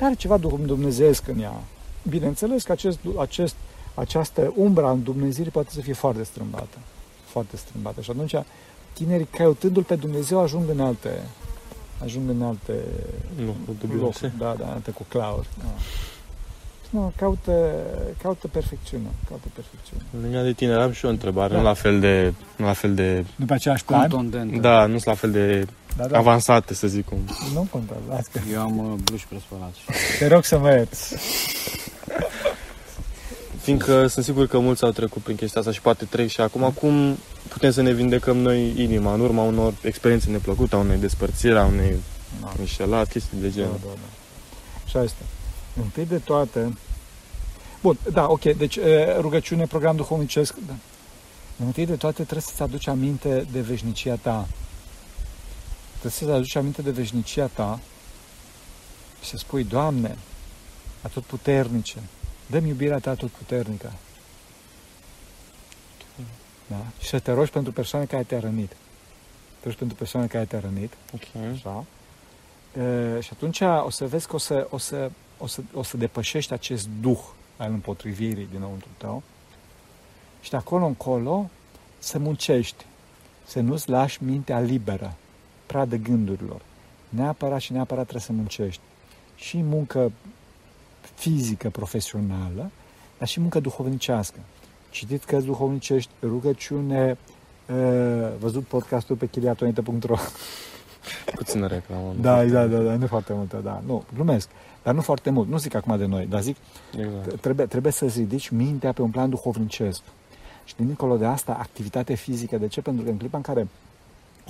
are ceva duh- dumnezeiesc în ea. Bineînțeles că acest, acest, această umbra în Dumnezeirii poate să fie foarte strâmbată. Foarte strâmbată. Și atunci tinerii căutându-L pe Dumnezeu ajung în alte ajung în alte Nu, dubioase. locuri, da, da, alte cu cloud. Da. Nu, caută, caută perfecțiunea, caută perfecțiunea. Lângă de tine am și eu o întrebare, Da. nu la fel de, nu la fel de, Nu pe aceeași plan? contundent. da, nu sunt la fel de Da, da. avansate, să zic cum. Nu contează, las că... Eu am uh, bluși prespălați. Te rog să mă ierți. Fiindcă sunt sigur că mulți au trecut prin chestia asta și poate trec și acum. Cum putem să ne vindecăm noi inima în urma unor experiențe neplăcute, a unei despărțiri, a unei Da. înșelat, chestii de Da, genul. da, da. Așa este. Întâi de toate... Bun, da, ok, deci e, rugăciune, program duhovnicesc, da. Întâi de toate trebuie să-ți aduci aminte de veșnicia ta. Trebuie să-ți aduci aminte de veșnicia ta și să spui, Doamne, atotputernice, dă-mi iubirea ta atotputernică. Da? Și să te rogi pentru persoane care te-a rănit. rogi pentru persoana care te-a rănit, Ok. așa, e, și atunci o să vezi că o să, o să, o să, o să depășești acest duh al împotrivirii dinăuntru tău și de acolo încolo să muncești, să nu-ți lași mintea liberă, pradă gândurilor. Neapărat și neapărat trebuie să muncești. Și muncă fizică, profesională, dar și muncă duhovnicească. Citit cărți duhovnicești, rugăciune, e, văzut podcastul pe chiliatonite.ro Puțină reclamă. nu Da, foarte exact, mult. da, da, nu foarte multă, da. Nu, glumesc. Dar nu foarte mult. Nu zic acum de noi, dar zic Exact. trebuie, trebuie să-ți ridici mintea pe un plan duhovnicesc. Și dincolo de asta, activitate fizică. De ce? Pentru că în clipa în care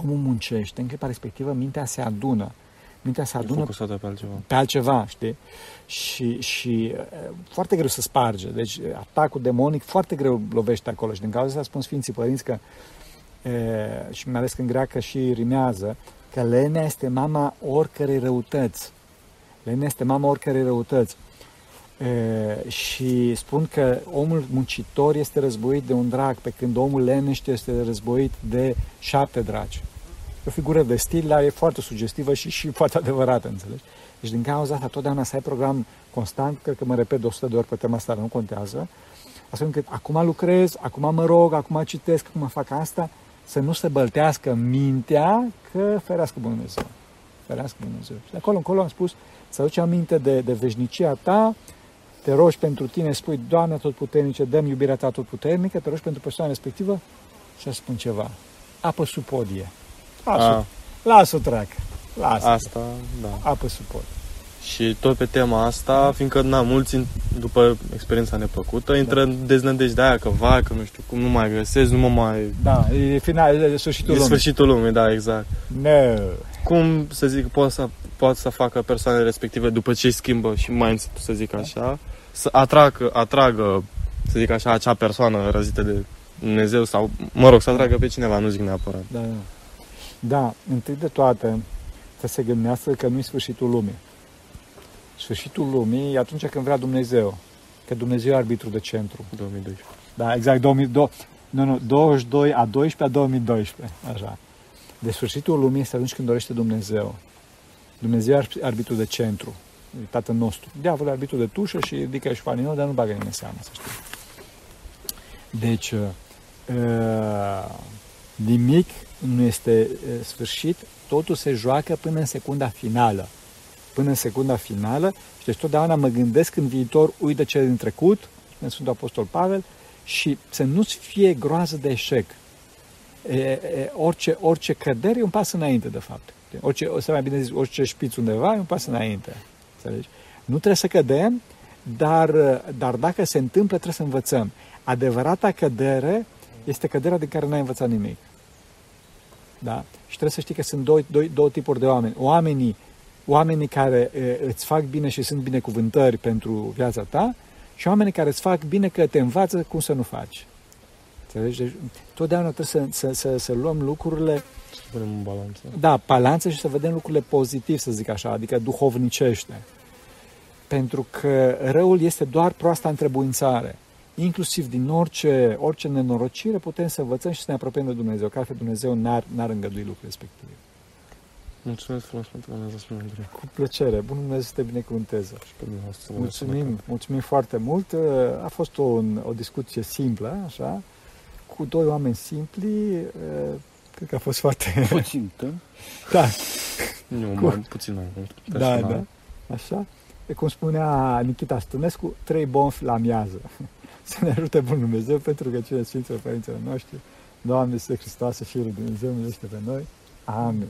omul muncește, în clipa respectivă, mintea se adună. Mintea se E adună focusată pe altceva. pe altceva, știi? Și, și e, foarte greu să sparge. Deci atacul demonic foarte greu lovește acolo. Și din cauza asta spun Sfinții Părinți că, e, și mai ales că în greacă și rimează, că lenea este mama oricărei răutăți. Lenea este mama oricărei răutăți. E, și spun că omul muncitor este războit de un drag, pe când omul lenește este războit de șapte dragi. E o figură de stil, dar e foarte sugestivă și, și foarte adevărată, înțelegi? Deci din cauza asta, totdeauna să ai program constant, cred că mă repet de 100 de ori pe tema asta, dar nu contează, astfel încât acum lucrez, acum mă rog, acum citesc, acum fac asta, să nu se băltească mintea că ferească Bunul Dumnezeu. Ferească Bunul Dumnezeu. Și de acolo încolo am spus să aduci aminte de, de veșnicia ta, te rogi pentru tine, spui, Doamne Atotputernice, dăm iubirea ta Atotputernică, te rogi pentru persoana respectivă și spun ceva. Apă sub podie. Lasă, A, lasă treacă. Lasă. asta, da. Apă sub pod. Și tot pe tema asta, fiindcă, na, mulți, după experiența neplăcută, intră în deznădejdea aia că, vai, că nu știu cum, nu mai găsesc, nu mă mai... Da, e final, e sfârșitul E lumii. sfârșitul lumii, da, exact. No. Cum, să zic, poate să, poate să facă persoanele respective după ce îi schimbă și mindset să zic așa, să atragă, atragă, să zic așa, acea persoană răzită de Dumnezeu sau, mă rog, să atragă pe cineva, nu zic neapărat. Da, da. Da, întâi de toate, trebuie să se gândească că nu e sfârșitul lumii. Sfârșitul lumii e atunci când vrea Dumnezeu. Că Dumnezeu e arbitru de centru. 2012. Da, exact, 2002, nu, nu, 22 a 12 a 2012, așa. De sfârșitul lumii este atunci când dorește Dumnezeu. Dumnezeu e ar- arbitru de centru, e tatăl nostru. Diavolul e arbitru de tușă și ridică și faninul, dar nu bagă nimeni în seamă, să știi. Deci, uh, nimic nu este uh, sfârșit, totul se joacă până în secunda finală. Până în secunda finală și deci totdeauna mă gândesc în viitor, uit de cele din trecut, spune Sfântul Apostol Pavel, și să nu-ți fie groază de eșec. E, e, orice, orice cădere e un pas înainte, de fapt. Orice, o să mai bine zis, orice șpiț undeva e un pas înainte. Înțelegi? Nu trebuie să cădem, dar, dar dacă se întâmplă, trebuie să învățăm. Adevărata cădere este căderea de care n-ai învățat nimic. Da? Și trebuie să știi că sunt două, două, două tipuri de oameni. Oamenii, oamenii care e, îți fac bine și sunt binecuvântări pentru viața ta și oamenii care îți fac bine că te învață cum să nu faci. Înțelegi? Deci, totdeauna trebuie să, să, să, să luăm lucrurile, Să punem în balanță. da, balanță și să vedem lucrurile pozitiv, să zic așa, adică duhovnicește. Pentru că răul este doar proasta întrebuințare. Inclusiv din orice, orice nenorocire putem să învățăm și să ne apropiem de Dumnezeu, că altfel Dumnezeu n-ar, n-ar îngădui lucrurile respective. Mulțumesc frumos pentru că mi-a zis Andrei. Cu plăcere, Bunul Dumnezeu să te binecuvânteze. Și pe dumneavoastră. să vă Mulțumim, mulțumesc. mulțumim foarte mult. A fost o, o discuție simplă, așa, cu doi oameni simpli. Cred că a fost foarte... Puțin, da? da, Nu, Cu- mai puțin mai mult. da, personal. da, așa. E cum spunea Nikita Stănescu, trei bonfi la miază. Să ne ajute Bunul Dumnezeu pentru că cine Sfinților Părinților noștri, Doamne, Iisuse Hristos, Fiul lui Dumnezeu, miluiește pe noi. Amin.